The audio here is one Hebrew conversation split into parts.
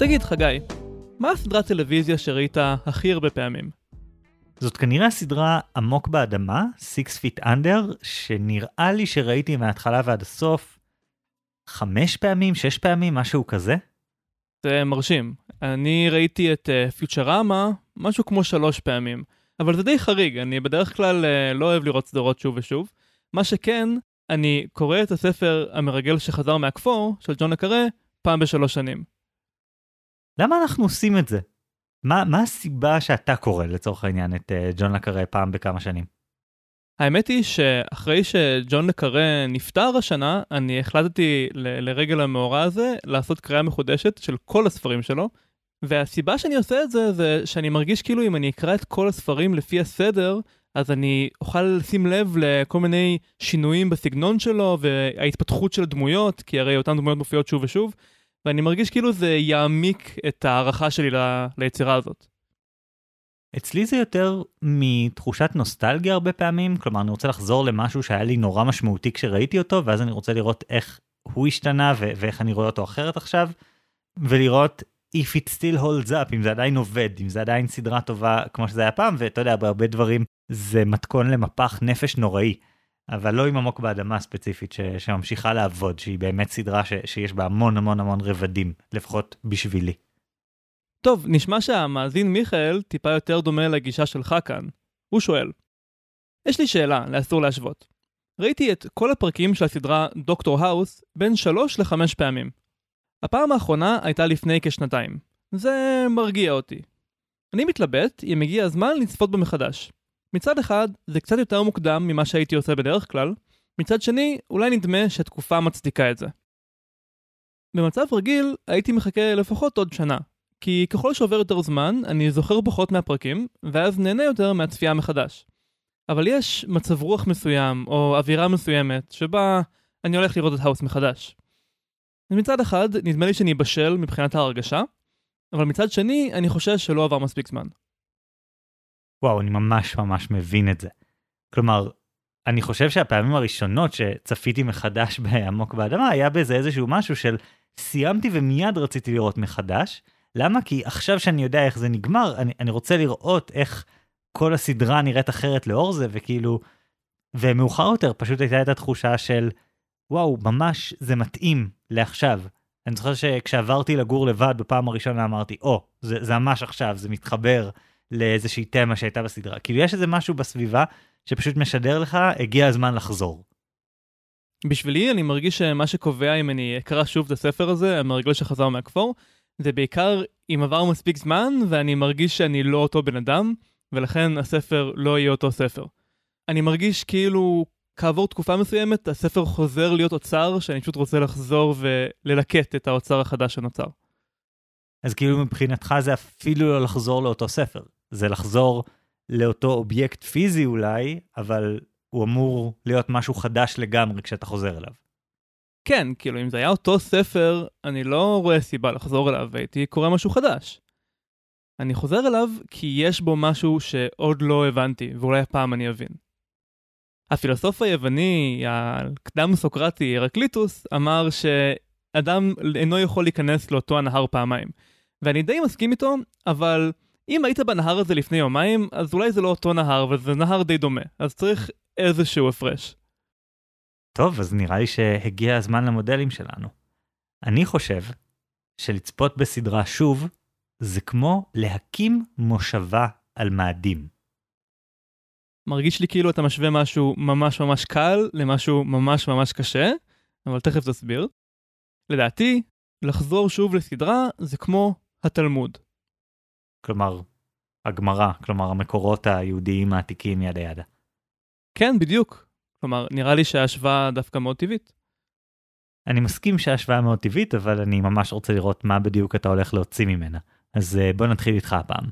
תגיד, חגי, מה הסדרת טלוויזיה שראית הכי הרבה פעמים? זאת כנראה הסדרה עמוק באדמה, Six Feet Under, שנראה לי שראיתי מההתחלה ועד הסוף חמש פעמים, שש פעמים, משהו כזה. זה מרשים. אני ראיתי את פיוטרמה uh, משהו כמו שלוש פעמים, אבל זה די חריג, אני בדרך כלל uh, לא אוהב לראות סדרות שוב ושוב. מה שכן, אני קורא את הספר המרגל שחזר מהכפור, של ג'ון לקארה, פעם בשלוש שנים. למה אנחנו עושים את זה? מה, מה הסיבה שאתה קורא לצורך העניין את uh, ג'ון לקארה פעם בכמה שנים? האמת היא שאחרי שג'ון לקארה נפטר השנה, אני החלטתי ל- לרגל המאורע הזה לעשות קריאה מחודשת של כל הספרים שלו, והסיבה שאני עושה את זה זה שאני מרגיש כאילו אם אני אקרא את כל הספרים לפי הסדר, אז אני אוכל לשים לב לכל מיני שינויים בסגנון שלו וההתפתחות של הדמויות, כי הרי אותן דמויות מופיעות שוב ושוב, ואני מרגיש כאילו זה יעמיק את ההערכה שלי ל- ליצירה הזאת. אצלי זה יותר מתחושת נוסטלגיה הרבה פעמים, כלומר אני רוצה לחזור למשהו שהיה לי נורא משמעותי כשראיתי אותו, ואז אני רוצה לראות איך הוא השתנה ו- ואיך אני רואה אותו אחרת עכשיו, ולראות if it still holds up, אם זה עדיין עובד, אם זה עדיין סדרה טובה כמו שזה היה פעם, ואתה יודע, בהרבה דברים זה מתכון למפח נפש נוראי, אבל לא עם עמוק באדמה ספציפית ש- שממשיכה לעבוד, שהיא באמת סדרה ש- שיש בה המון המון המון רבדים, לפחות בשבילי. טוב, נשמע שהמאזין מיכאל טיפה יותר דומה לגישה שלך כאן. הוא שואל, יש לי שאלה, לאסור להשוות. ראיתי את כל הפרקים של הסדרה דוקטור האוס בין 3 ל-5 פעמים. הפעם האחרונה הייתה לפני כשנתיים. זה מרגיע אותי. אני מתלבט אם הגיע הזמן לצפות בו מחדש. מצד אחד, זה קצת יותר מוקדם ממה שהייתי עושה בדרך כלל, מצד שני, אולי נדמה שהתקופה מצדיקה את זה. במצב רגיל, הייתי מחכה לפחות עוד שנה, כי ככל שעובר יותר זמן, אני זוכר פחות מהפרקים, ואז נהנה יותר מהצפייה מחדש. אבל יש מצב רוח מסוים, או אווירה מסוימת, שבה אני הולך לראות את האוס מחדש. מצד אחד, נדמה לי שאני בשל מבחינת ההרגשה, אבל מצד שני, אני חושש שלא עבר מספיק זמן. וואו, אני ממש ממש מבין את זה. כלומר, אני חושב שהפעמים הראשונות שצפיתי מחדש בעמוק באדמה, היה בזה איזשהו משהו של סיימתי ומיד רציתי לראות מחדש. למה? כי עכשיו שאני יודע איך זה נגמר, אני, אני רוצה לראות איך כל הסדרה נראית אחרת לאור זה, וכאילו... ומאוחר יותר פשוט הייתה את התחושה של, וואו, ממש זה מתאים לעכשיו. אני זוכר שכשעברתי לגור לבד בפעם הראשונה אמרתי, או, oh, זה, זה ממש עכשיו, זה מתחבר לאיזושהי תמה שהייתה בסדרה. כאילו יש איזה משהו בסביבה שפשוט משדר לך, הגיע הזמן לחזור. בשבילי אני מרגיש שמה שקובע אם אני אקרא שוב את הספר הזה, המרגל שחזר מהכפור, זה בעיקר אם עבר מספיק זמן ואני מרגיש שאני לא אותו בן אדם, ולכן הספר לא יהיה אותו ספר. אני מרגיש כאילו כעבור תקופה מסוימת הספר חוזר להיות אוצר שאני פשוט רוצה לחזור וללקט את האוצר החדש שנוצר. אז כאילו מבחינתך זה אפילו לא לחזור לאותו ספר, זה לחזור לאותו אובייקט פיזי אולי, אבל הוא אמור להיות משהו חדש לגמרי כשאתה חוזר אליו. כן, כאילו אם זה היה אותו ספר, אני לא רואה סיבה לחזור אליו והייתי קורא משהו חדש. אני חוזר אליו כי יש בו משהו שעוד לא הבנתי, ואולי הפעם אני אבין. הפילוסוף היווני, הקדם סוקרטי, הרקליטוס, אמר שאדם אינו יכול להיכנס לאותו הנהר פעמיים. ואני די מסכים איתו, אבל אם היית בנהר הזה לפני יומיים, אז אולי זה לא אותו נהר, וזה נהר די דומה, אז צריך איזשהו הפרש. טוב, אז נראה לי שהגיע הזמן למודלים שלנו. אני חושב שלצפות בסדרה שוב, זה כמו להקים מושבה על מאדים. מרגיש לי כאילו אתה משווה משהו ממש ממש קל למשהו ממש ממש קשה, אבל תכף תסביר. לדעתי, לחזור שוב לסדרה זה כמו התלמוד. כלומר, הגמרא, כלומר המקורות היהודיים העתיקים ידה ידה. כן, בדיוק. כלומר, נראה לי שההשוואה דווקא מאוד טבעית. אני מסכים שההשוואה מאוד טבעית, אבל אני ממש רוצה לראות מה בדיוק אתה הולך להוציא ממנה. אז אה, בוא נתחיל איתך הפעם.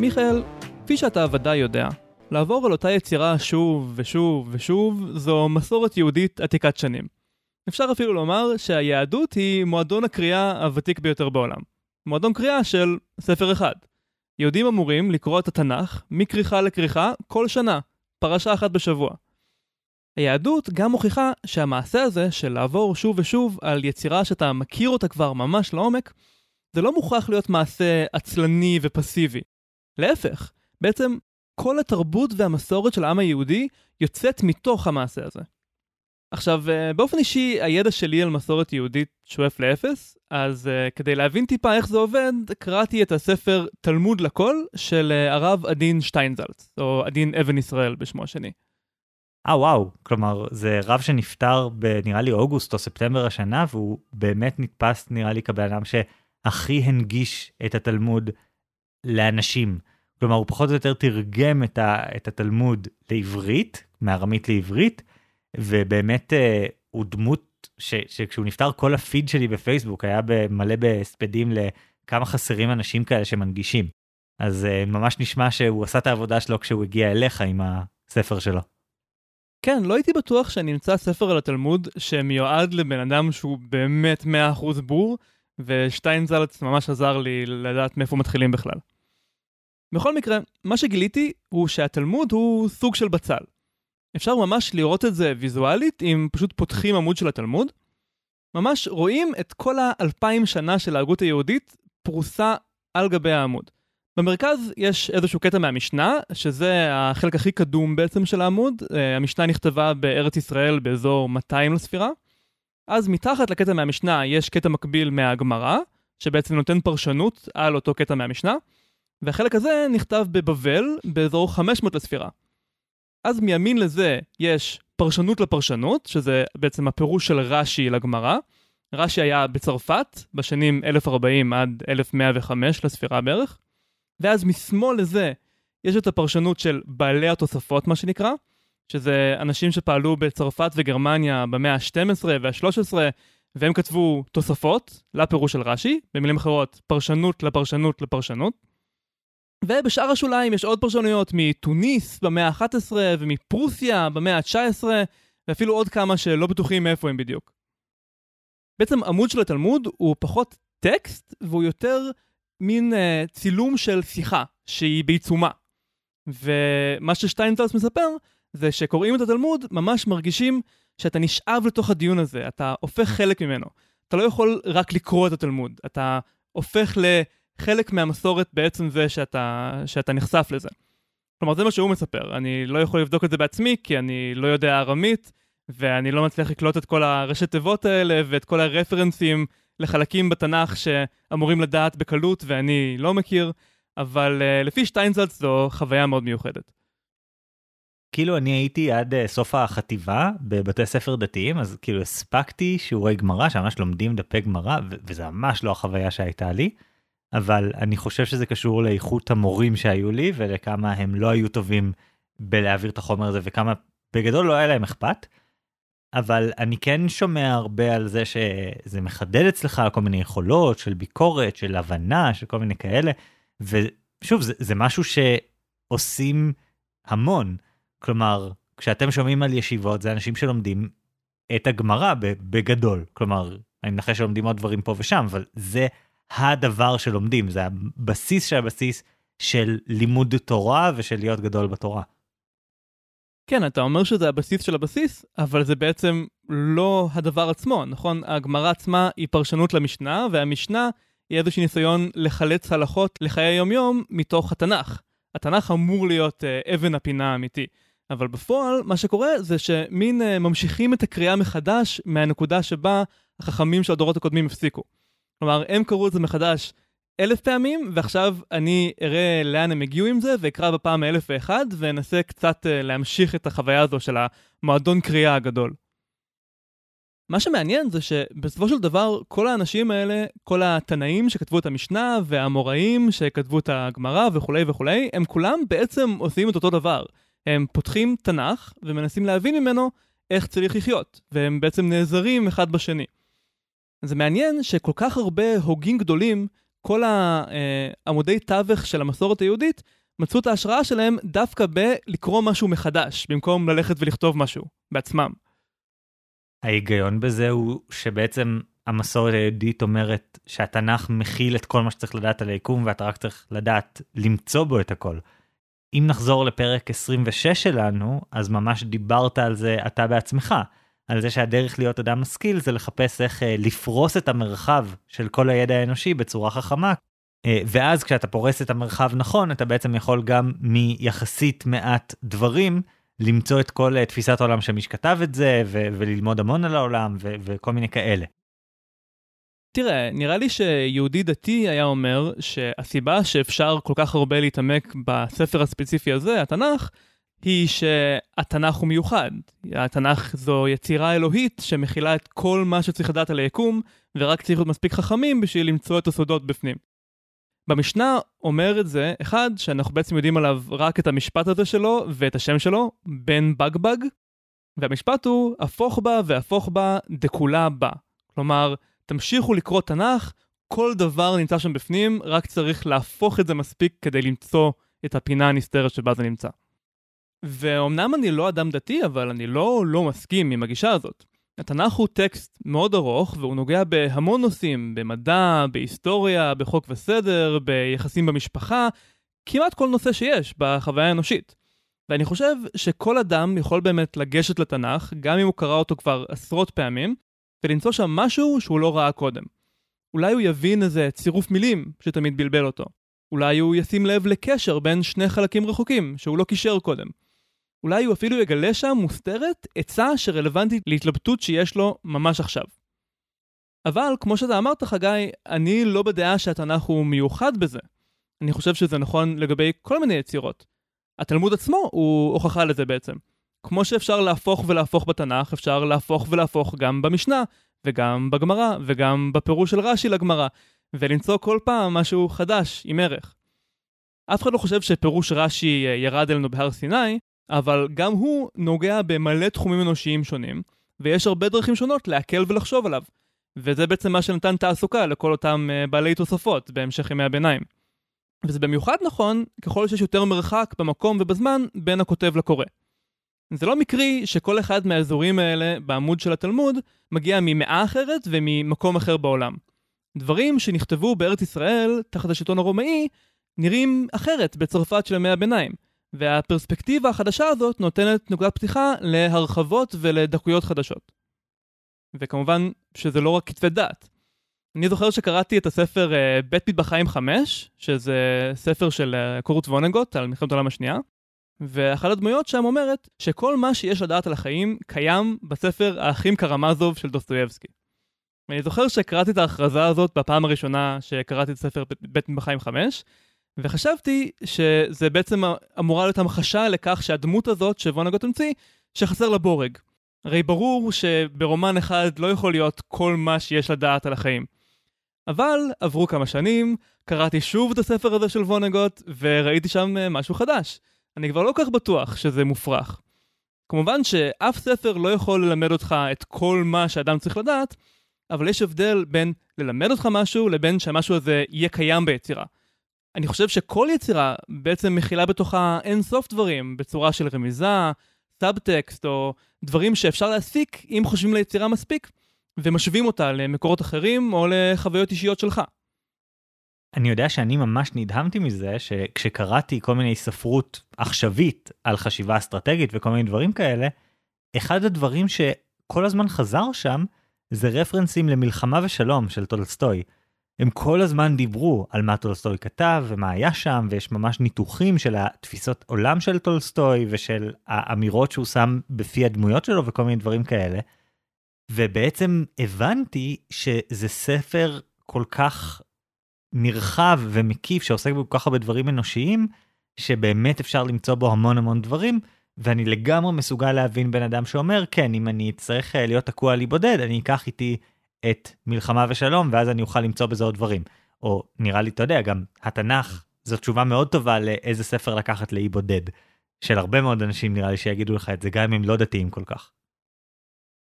מיכאל, כפי שאתה ודאי יודע, לעבור על אותה יצירה שוב ושוב ושוב זו מסורת יהודית עתיקת שנים. אפשר אפילו לומר שהיהדות היא מועדון הקריאה הוותיק ביותר בעולם. מועדון קריאה של ספר אחד. יהודים אמורים לקרוא את התנ"ך מכריכה לכריכה כל שנה, פרשה אחת בשבוע. היהדות גם מוכיחה שהמעשה הזה של לעבור שוב ושוב על יצירה שאתה מכיר אותה כבר ממש לעומק, זה לא מוכרח להיות מעשה עצלני ופסיבי. להפך, בעצם כל התרבות והמסורת של העם היהודי יוצאת מתוך המעשה הזה. עכשיו, אה, באופן אישי, הידע שלי על מסורת יהודית שואף לאפס, אז uh, כדי להבין טיפה איך זה עובד, קראתי את הספר תלמוד לכל של uh, הרב עדין שטיינזלץ, או עדין אבן ישראל בשמו השני. אה וואו, כלומר זה רב שנפטר בנראה לי אוגוסט או ספטמבר השנה, והוא באמת נתפס נראה לי כבן אדם שהכי הנגיש את התלמוד לאנשים. כלומר הוא פחות או יותר תרגם את, ה, את התלמוד לעברית, מארמית לעברית, ובאמת אה, הוא דמות ש, שכשהוא נפטר כל הפיד שלי בפייסבוק היה מלא בהספדים לכמה חסרים אנשים כאלה שמנגישים. אז אה, ממש נשמע שהוא עשה את העבודה שלו כשהוא הגיע אליך עם הספר שלו. כן, לא הייתי בטוח שאני אמצא ספר על התלמוד שמיועד לבן אדם שהוא באמת 100% בור, ושטיינזלץ ממש עזר לי לדעת מאיפה מתחילים בכלל. בכל מקרה, מה שגיליתי הוא שהתלמוד הוא סוג של בצל. אפשר ממש לראות את זה ויזואלית אם פשוט פותחים עמוד של התלמוד. ממש רואים את כל האלפיים שנה של ההגות היהודית פרוסה על גבי העמוד. במרכז יש איזשהו קטע מהמשנה, שזה החלק הכי קדום בעצם של העמוד. אה, המשנה נכתבה בארץ ישראל באזור 200 לספירה. אז מתחת לקטע מהמשנה יש קטע מקביל מהגמרא, שבעצם נותן פרשנות על אותו קטע מהמשנה, והחלק הזה נכתב בבבל באזור 500 לספירה. אז מימין לזה יש פרשנות לפרשנות, שזה בעצם הפירוש של רש"י לגמרא. רש"י היה בצרפת בשנים 1040 עד 1105 לספירה בערך. ואז משמאל לזה יש את הפרשנות של בעלי התוספות, מה שנקרא, שזה אנשים שפעלו בצרפת וגרמניה במאה ה-12 וה-13, והם כתבו תוספות לפירוש של רש"י, במילים אחרות, פרשנות לפרשנות לפרשנות. ובשאר השוליים יש עוד פרשנויות מתוניס במאה ה-11 ומפרוסיה במאה ה-19, ואפילו עוד כמה שלא בטוחים מאיפה הם בדיוק. בעצם עמוד של התלמוד הוא פחות טקסט, והוא יותר מין uh, צילום של שיחה שהיא בעיצומה. ומה ששטיינזלס מספר זה שקוראים את התלמוד ממש מרגישים שאתה נשאב לתוך הדיון הזה, אתה הופך חלק ממנו. אתה לא יכול רק לקרוא את התלמוד, אתה הופך לחלק מהמסורת בעצם זה שאתה, שאתה נחשף לזה. כלומר, זה מה שהוא מספר. אני לא יכול לבדוק את זה בעצמי, כי אני לא יודע ארמית, ואני לא מצליח לקלוט את כל הרשת תיבות האלה ואת כל הרפרנסים לחלקים בתנ"ך שאמורים לדעת בקלות ואני לא מכיר, אבל uh, לפי שטיינזלץ זו חוויה מאוד מיוחדת. כאילו אני הייתי עד uh, סוף החטיבה בבתי ספר דתיים, אז כאילו הספקתי שיעורי גמרא, שממש לומדים דפי גמרא, וזה ממש לא החוויה שהייתה לי, אבל אני חושב שזה קשור לאיכות המורים שהיו לי ולכמה הם לא היו טובים בלהעביר את החומר הזה וכמה בגדול לא היה להם אכפת. אבל אני כן שומע הרבה על זה שזה מחדד אצלך כל מיני יכולות של ביקורת, של הבנה, של כל מיני כאלה, ושוב, זה, זה משהו שעושים המון. כלומר, כשאתם שומעים על ישיבות, זה אנשים שלומדים את הגמרא בגדול. כלומר, אני מנחש שלומדים עוד דברים פה ושם, אבל זה הדבר שלומדים, זה הבסיס של הבסיס של לימוד תורה ושל להיות גדול בתורה. כן, אתה אומר שזה הבסיס של הבסיס, אבל זה בעצם לא הדבר עצמו, נכון? הגמרא עצמה היא פרשנות למשנה, והמשנה היא איזשהו ניסיון לחלץ הלכות לחיי היום-יום מתוך התנ"ך. התנ"ך אמור להיות uh, אבן הפינה האמיתי. אבל בפועל, מה שקורה זה שמין uh, ממשיכים את הקריאה מחדש מהנקודה שבה החכמים של הדורות הקודמים הפסיקו. כלומר, הם קראו את זה מחדש אלף פעמים, ועכשיו אני אראה לאן הם הגיעו עם זה, ואקרא בפעם האלף ואחד, ואנסה קצת uh, להמשיך את החוויה הזו של המועדון קריאה הגדול. מה שמעניין זה שבסופו של דבר, כל האנשים האלה, כל התנאים שכתבו את המשנה, והאמוראים שכתבו את הגמרא וכולי וכולי, הם כולם בעצם עושים את אותו דבר. הם פותחים תנ"ך ומנסים להבין ממנו איך צריך לחיות, והם בעצם נעזרים אחד בשני. זה מעניין שכל כך הרבה הוגים גדולים כל העמודי תווך של המסורת היהודית מצאו את ההשראה שלהם דווקא בלקרוא משהו מחדש, במקום ללכת ולכתוב משהו בעצמם. ההיגיון בזה הוא שבעצם המסורת היהודית אומרת שהתנ"ך מכיל את כל מה שצריך לדעת על היקום ואתה רק צריך לדעת למצוא בו את הכל. אם נחזור לפרק 26 שלנו, אז ממש דיברת על זה אתה בעצמך, על זה שהדרך להיות אדם משכיל זה לחפש איך אה, לפרוס את המרחב של כל הידע האנושי בצורה חכמה. אה, ואז כשאתה פורס את המרחב נכון, אתה בעצם יכול גם מיחסית מעט דברים למצוא את כל אה, תפיסת העולם של מי שכתב את זה, ו- וללמוד המון על העולם, ו- וכל מיני כאלה. תראה, נראה לי שיהודי דתי היה אומר שהסיבה שאפשר כל כך הרבה להתעמק בספר הספציפי הזה, התנ"ך, היא שהתנ"ך הוא מיוחד. התנ"ך זו יצירה אלוהית שמכילה את כל מה שצריך לדעת על היקום, ורק צריך להיות מספיק חכמים בשביל למצוא את הסודות בפנים. במשנה אומר את זה, אחד, שאנחנו בעצם יודעים עליו רק את המשפט הזה שלו ואת השם שלו, בן בגבג, והמשפט הוא, הפוך בה והפוך בה דכולה בה. כלומר, תמשיכו לקרוא תנ"ך, כל דבר נמצא שם בפנים, רק צריך להפוך את זה מספיק כדי למצוא את הפינה הנסתרת שבה זה נמצא. ואומנם אני לא אדם דתי, אבל אני לא לא מסכים עם הגישה הזאת. התנ"ך הוא טקסט מאוד ארוך, והוא נוגע בהמון נושאים, במדע, בהיסטוריה, בחוק וסדר, ביחסים במשפחה, כמעט כל נושא שיש בחוויה האנושית. ואני חושב שכל אדם יכול באמת לגשת לתנ"ך, גם אם הוא קרא אותו כבר עשרות פעמים, ולמצוא שם משהו שהוא לא ראה קודם. אולי הוא יבין איזה צירוף מילים שתמיד בלבל אותו. אולי הוא ישים לב לקשר בין שני חלקים רחוקים שהוא לא קישר קודם. אולי הוא אפילו יגלה שם מוסתרת עצה שרלוונטית להתלבטות שיש לו ממש עכשיו. אבל, כמו שאתה אמרת, חגי, אני לא בדעה שהתנ"ך הוא מיוחד בזה. אני חושב שזה נכון לגבי כל מיני יצירות. התלמוד עצמו הוא הוכחה לזה בעצם. כמו שאפשר להפוך ולהפוך בתנ"ך, אפשר להפוך ולהפוך גם במשנה, וגם בגמרא, וגם בפירוש של רש"י לגמרא, ולמצוא כל פעם משהו חדש עם ערך. אף אחד לא חושב שפירוש רש"י אה, ירד אלינו בהר סיני, אבל גם הוא נוגע במלא תחומים אנושיים שונים, ויש הרבה דרכים שונות להקל ולחשוב עליו. וזה בעצם מה שנתן תעסוקה לכל אותם אה, בעלי תוספות בהמשך ימי הביניים. וזה במיוחד נכון ככל שיש יותר מרחק במקום ובזמן בין הכותב לקורא. זה לא מקרי שכל אחד מהאזורים האלה בעמוד של התלמוד מגיע ממאה אחרת וממקום אחר בעולם. דברים שנכתבו בארץ ישראל תחת השלטון הרומאי נראים אחרת בצרפת של ימי הביניים, והפרספקטיבה החדשה הזאת נותנת נקודת פתיחה להרחבות ולדקויות חדשות. וכמובן שזה לא רק כתבי דת. אני זוכר שקראתי את הספר uh, בית מטבחיים 5, שזה ספר של uh, קורט וונגוט על מלחמת העולם השנייה, ואחת הדמויות שם אומרת שכל מה שיש לדעת על החיים קיים בספר האחים קרמזוב של דוסטויבסקי. ואני זוכר שקראתי את ההכרזה הזאת בפעם הראשונה שקראתי את ספר בית מטבחיים 5, וחשבתי שזה בעצם אמורה להיות המחשה לכך שהדמות הזאת שוונגוט המציא, שחסר לה בורג. הרי ברור שברומן אחד לא יכול להיות כל מה שיש לדעת על החיים. אבל עברו כמה שנים, קראתי שוב את הספר הזה של וונגוט, וראיתי שם אה, משהו חדש. אני כבר לא כך בטוח שזה מופרך. כמובן שאף ספר לא יכול ללמד אותך את כל מה שאדם צריך לדעת, אבל יש הבדל בין ללמד אותך משהו לבין שהמשהו הזה יהיה קיים ביצירה. אני חושב שכל יצירה בעצם מכילה בתוכה אין סוף דברים, בצורה של רמיזה, סאבטקסט, או דברים שאפשר להסיק אם חושבים ליצירה מספיק, ומשווים אותה למקורות אחרים או לחוויות אישיות שלך. אני יודע שאני ממש נדהמתי מזה שכשקראתי כל מיני ספרות עכשווית על חשיבה אסטרטגית וכל מיני דברים כאלה, אחד הדברים שכל הזמן חזר שם זה רפרנסים למלחמה ושלום של טולסטוי. הם כל הזמן דיברו על מה טולסטוי כתב ומה היה שם, ויש ממש ניתוחים של התפיסות עולם של טולסטוי ושל האמירות שהוא שם בפי הדמויות שלו וכל מיני דברים כאלה. ובעצם הבנתי שזה ספר כל כך נרחב ומקיף שעוסק בכל כך הרבה דברים אנושיים, שבאמת אפשר למצוא בו המון המון דברים, ואני לגמרי מסוגל להבין בן אדם שאומר, כן, אם אני אצטרך אה, להיות תקוע לי בודד, אני אקח איתי את מלחמה ושלום, ואז אני אוכל למצוא בזה עוד דברים. או נראה לי, אתה יודע, גם התנ"ך זו תשובה מאוד טובה לאיזה ספר לקחת לאי בודד. של הרבה מאוד אנשים נראה לי שיגידו לך את זה, גם אם הם לא דתיים כל כך.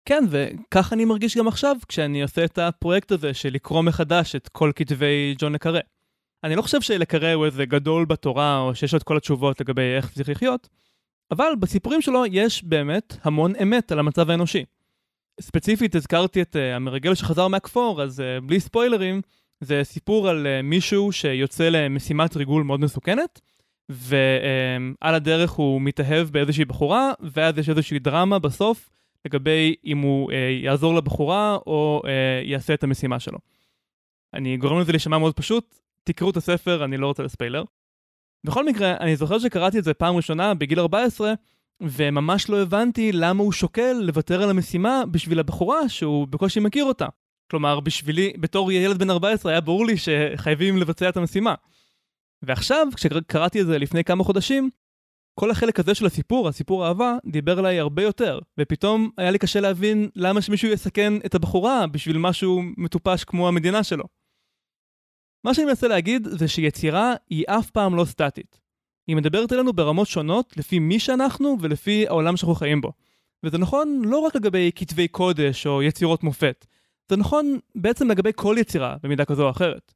כן, וכך אני מרגיש גם עכשיו כשאני עושה את הפרויקט הזה של לקרוא מחדש את כל כתבי ג'ון לקארה. אני לא חושב שלקארה הוא איזה גדול בתורה, או שיש לו את כל התשובות לגבי איך צריך לחיות, אבל בסיפורים שלו יש באמת המון אמת על המצב האנושי. ספציפית הזכרתי את uh, המרגל שחזר מהכפור, אז uh, בלי ספוילרים, זה סיפור על uh, מישהו שיוצא למשימת ריגול מאוד מסוכנת, ועל הדרך הוא מתאהב באיזושהי בחורה, ואז יש איזושהי דרמה בסוף לגבי אם הוא אה, יעזור לבחורה או אה, יעשה את המשימה שלו. אני גורם לזה להישמע מאוד פשוט, תקראו את הספר, אני לא רוצה לספיילר. בכל מקרה, אני זוכר שקראתי את זה פעם ראשונה בגיל 14, וממש לא הבנתי למה הוא שוקל לוותר על המשימה בשביל הבחורה שהוא בקושי מכיר אותה. כלומר, בשבילי, בתור ילד בן 14, היה ברור לי שחייבים לבצע את המשימה. ועכשיו, כשקראתי את זה לפני כמה חודשים, כל החלק הזה של הסיפור, הסיפור אהבה, דיבר אליי הרבה יותר, ופתאום היה לי קשה להבין למה שמישהו יסכן את הבחורה בשביל משהו מטופש כמו המדינה שלו. מה שאני מנסה להגיד זה שיצירה היא אף פעם לא סטטית. היא מדברת אלינו ברמות שונות לפי מי שאנחנו ולפי העולם שאנחנו חיים בו. וזה נכון לא רק לגבי כתבי קודש או יצירות מופת, זה נכון בעצם לגבי כל יצירה במידה כזו או אחרת.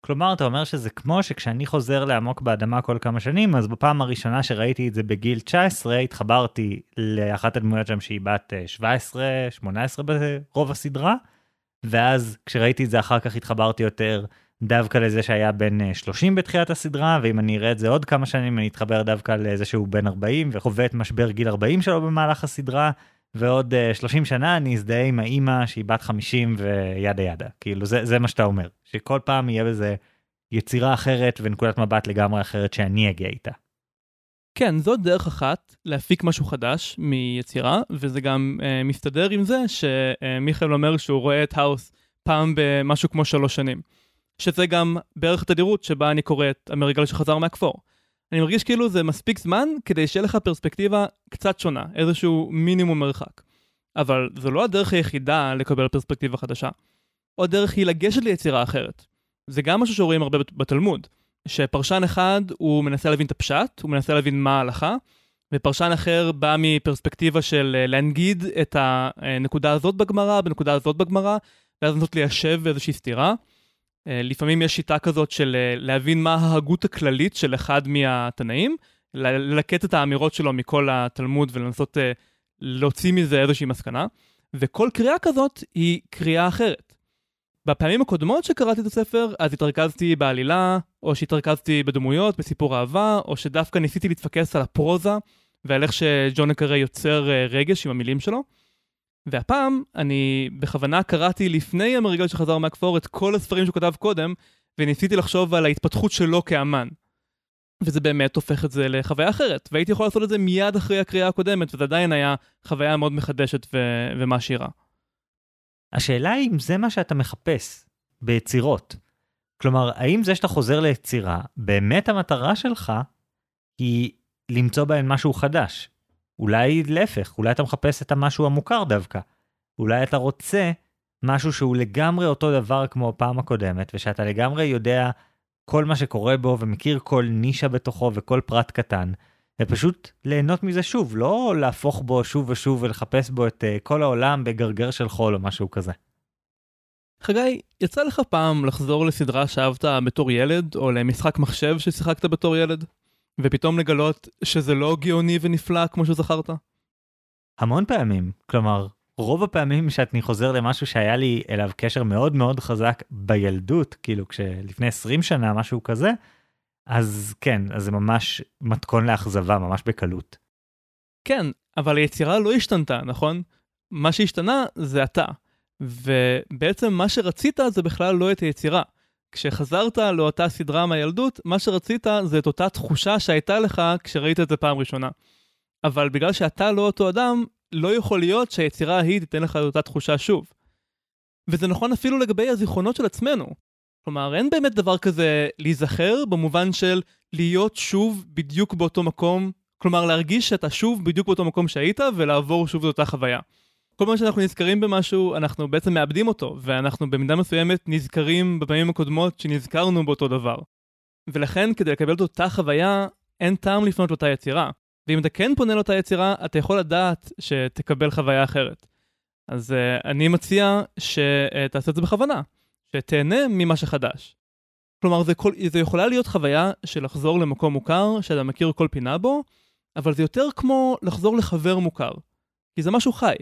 כלומר, אתה אומר שזה כמו שכשאני חוזר לעמוק באדמה כל כמה שנים, אז בפעם הראשונה שראיתי את זה בגיל 19, התחברתי לאחת הדמויות שם שהיא בת 17, אה, 18 ברוב הסדרה, ואז כשראיתי את זה אחר כך התחברתי יותר דווקא לזה שהיה בן 30 אה, בתחילת הסדרה, ואם אני אראה את זה עוד כמה שנים, אני אתחבר דווקא לזה שהוא בן 40 וחווה את משבר גיל 40 שלו במהלך הסדרה, ועוד 30 אה, שנה אני אזדהה עם האימא שהיא בת 50 וידה ידה. כאילו זה, זה מה שאתה אומר, שכל פעם יהיה בזה יצירה אחרת ונקודת מבט לגמרי אחרת שאני אגיע איתה. כן, זאת דרך אחת להפיק משהו חדש מיצירה, וזה גם אה, מסתדר עם זה שמיכאל אומר שהוא רואה את האוס פעם במשהו כמו שלוש שנים. שזה גם בערך התדירות שבה אני קורא את המרגל שחזר מהכפור. אני מרגיש כאילו זה מספיק זמן כדי שיהיה לך פרספקטיבה קצת שונה, איזשהו מינימום מרחק. אבל זו לא הדרך היחידה לקבל פרספקטיבה חדשה. עוד דרך היא לגשת ליצירה אחרת. זה גם משהו שרואים הרבה בתלמוד, שפרשן אחד הוא מנסה להבין את הפשט, הוא מנסה להבין מה ההלכה, ופרשן אחר בא מפרספקטיבה של אה, להנגיד את הנקודה הזאת בגמרא, בנקודה הזאת בגמרא, ואז לנסות ליישב באיזושהי סתירה. אה, לפעמים יש שיטה כזאת של אה, להבין מה ההגות הכללית של אחד מהתנאים, ללקט את האמירות שלו מכל התלמוד ולנסות אה, להוציא מזה איזושהי מסקנה, וכל קריאה כזאת היא קריאה אחרת. בפעמים הקודמות שקראתי את הספר, אז התרכזתי בעלילה, או שהתרכזתי בדמויות, בסיפור אהבה, או שדווקא ניסיתי להתפקס על הפרוזה, ועל איך שג'ון אקרי יוצר רגש עם המילים שלו. והפעם אני בכוונה קראתי לפני המרגל שחזר מהכפור את כל הספרים שהוא כתב קודם, וניסיתי לחשוב על ההתפתחות שלו כאמן. וזה באמת הופך את זה לחוויה אחרת, והייתי יכול לעשות את זה מיד אחרי הקריאה הקודמת, וזה עדיין היה חוויה מאוד מחדשת ו- ומעשירה. השאלה היא אם זה מה שאתה מחפש ביצירות. כלומר, האם זה שאתה חוזר ליצירה, באמת המטרה שלך היא למצוא בהן משהו חדש, אולי להפך, אולי אתה מחפש את המשהו המוכר דווקא. אולי אתה רוצה משהו שהוא לגמרי אותו דבר כמו הפעם הקודמת, ושאתה לגמרי יודע כל מה שקורה בו ומכיר כל נישה בתוכו וכל פרט קטן, ופשוט ליהנות מזה שוב, לא להפוך בו שוב ושוב ולחפש בו את uh, כל העולם בגרגר של חול או משהו כזה. חגי, יצא לך פעם לחזור לסדרה שאהבת בתור ילד, או למשחק מחשב ששיחקת בתור ילד? ופתאום לגלות שזה לא גאוני ונפלא כמו שזכרת? המון פעמים, כלומר, רוב הפעמים שאני חוזר למשהו שהיה לי אליו קשר מאוד מאוד חזק בילדות, כאילו כשלפני 20 שנה משהו כזה, אז כן, אז זה ממש מתכון לאכזבה, ממש בקלות. כן, אבל היצירה לא השתנתה, נכון? מה שהשתנה זה אתה. ובעצם מה שרצית זה בכלל לא את היצירה. כשחזרת לאותה סדרה מהילדות, מה שרצית זה את אותה תחושה שהייתה לך כשראית את זה פעם ראשונה. אבל בגלל שאתה לא אותו אדם, לא יכול להיות שהיצירה ההיא תיתן לך את אותה תחושה שוב. וזה נכון אפילו לגבי הזיכרונות של עצמנו. כלומר, אין באמת דבר כזה להיזכר במובן של להיות שוב בדיוק באותו מקום, כלומר להרגיש שאתה שוב בדיוק באותו מקום שהיית ולעבור שוב את אותה חוויה. כל פעם שאנחנו נזכרים במשהו, אנחנו בעצם מאבדים אותו, ואנחנו במידה מסוימת נזכרים בפעמים הקודמות שנזכרנו באותו דבר. ולכן, כדי לקבל את אותה חוויה, אין טעם לפנות לאותה יצירה. ואם אתה כן פונה לאותה יצירה, אתה יכול לדעת שתקבל חוויה אחרת. אז uh, אני מציע שתעשה את זה בכוונה, שתהנה ממה שחדש. כלומר, זה, כל, זה יכולה להיות חוויה של לחזור למקום מוכר, שאתה מכיר כל פינה בו, אבל זה יותר כמו לחזור לחבר מוכר. כי זה משהו חי.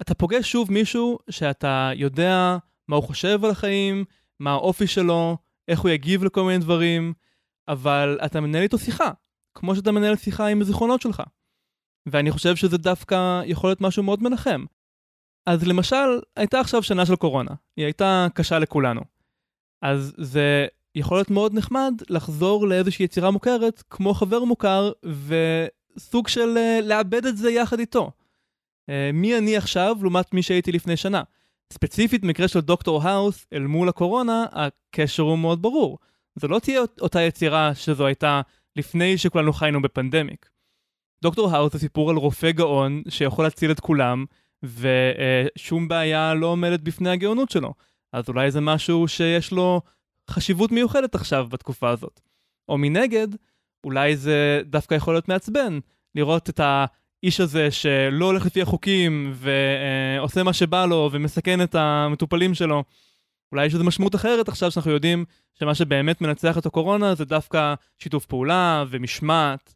אתה פוגש שוב מישהו שאתה יודע מה הוא חושב על החיים, מה האופי שלו, איך הוא יגיב לכל מיני דברים, אבל אתה מנהל איתו שיחה, כמו שאתה מנהל שיחה עם הזיכרונות שלך. ואני חושב שזה דווקא יכול להיות משהו מאוד מנחם. אז למשל, הייתה עכשיו שנה של קורונה, היא הייתה קשה לכולנו. אז זה יכול להיות מאוד נחמד לחזור לאיזושהי יצירה מוכרת, כמו חבר מוכר, וסוג של uh, לאבד את זה יחד איתו. Uh, מי אני עכשיו לעומת מי שהייתי לפני שנה. ספציפית במקרה של דוקטור האוס אל מול הקורונה, הקשר הוא מאוד ברור. זו לא תהיה אותה יצירה שזו הייתה לפני שכולנו חיינו ב pandemic. דוקטור האוס זה סיפור על רופא גאון שיכול להציל את כולם, ושום בעיה לא עומדת בפני הגאונות שלו. אז אולי זה משהו שיש לו חשיבות מיוחדת עכשיו בתקופה הזאת. או מנגד, אולי זה דווקא יכול להיות מעצבן, לראות את האיש הזה שלא הולך לפי החוקים ועושה מה שבא לו ומסכן את המטופלים שלו. אולי יש איזו משמעות אחרת עכשיו שאנחנו יודעים שמה שבאמת מנצח את הקורונה זה דווקא שיתוף פעולה ומשמעת.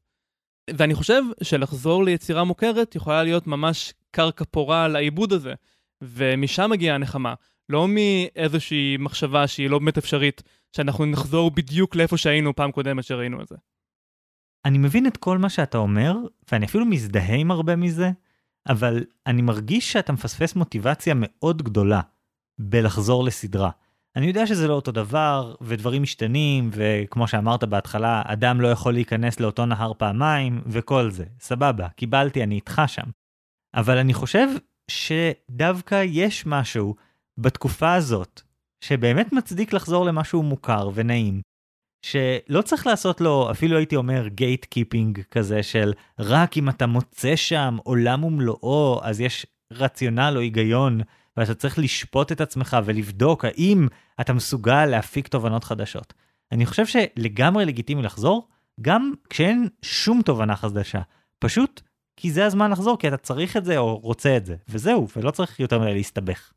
ואני חושב שלחזור ליצירה מוכרת יכולה להיות ממש קרקע פורה לעיבוד הזה, ומשם מגיעה הנחמה. לא מאיזושהי מחשבה שהיא לא באמת אפשרית, שאנחנו נחזור בדיוק לאיפה שהיינו פעם קודמת שראינו את זה. אני מבין את כל מה שאתה אומר, ואני אפילו מזדהה עם הרבה מזה, אבל אני מרגיש שאתה מפספס מוטיבציה מאוד גדולה בלחזור לסדרה. אני יודע שזה לא אותו דבר, ודברים משתנים, וכמו שאמרת בהתחלה, אדם לא יכול להיכנס לאותו נהר פעמיים, וכל זה. סבבה, קיבלתי, אני איתך שם. אבל אני חושב שדווקא יש משהו בתקופה הזאת, שבאמת מצדיק לחזור למשהו מוכר ונעים, שלא צריך לעשות לו, אפילו הייתי אומר gatekeeping כזה של רק אם אתה מוצא שם עולם ומלואו, אז יש רציונל או היגיון, ואתה צריך לשפוט את עצמך ולבדוק האם אתה מסוגל להפיק תובנות חדשות. אני חושב שלגמרי לגיטימי לחזור, גם כשאין שום תובנה חדשה. פשוט כי זה הזמן לחזור, כי אתה צריך את זה או רוצה את זה, וזהו, ולא צריך יותר מדי להסתבך.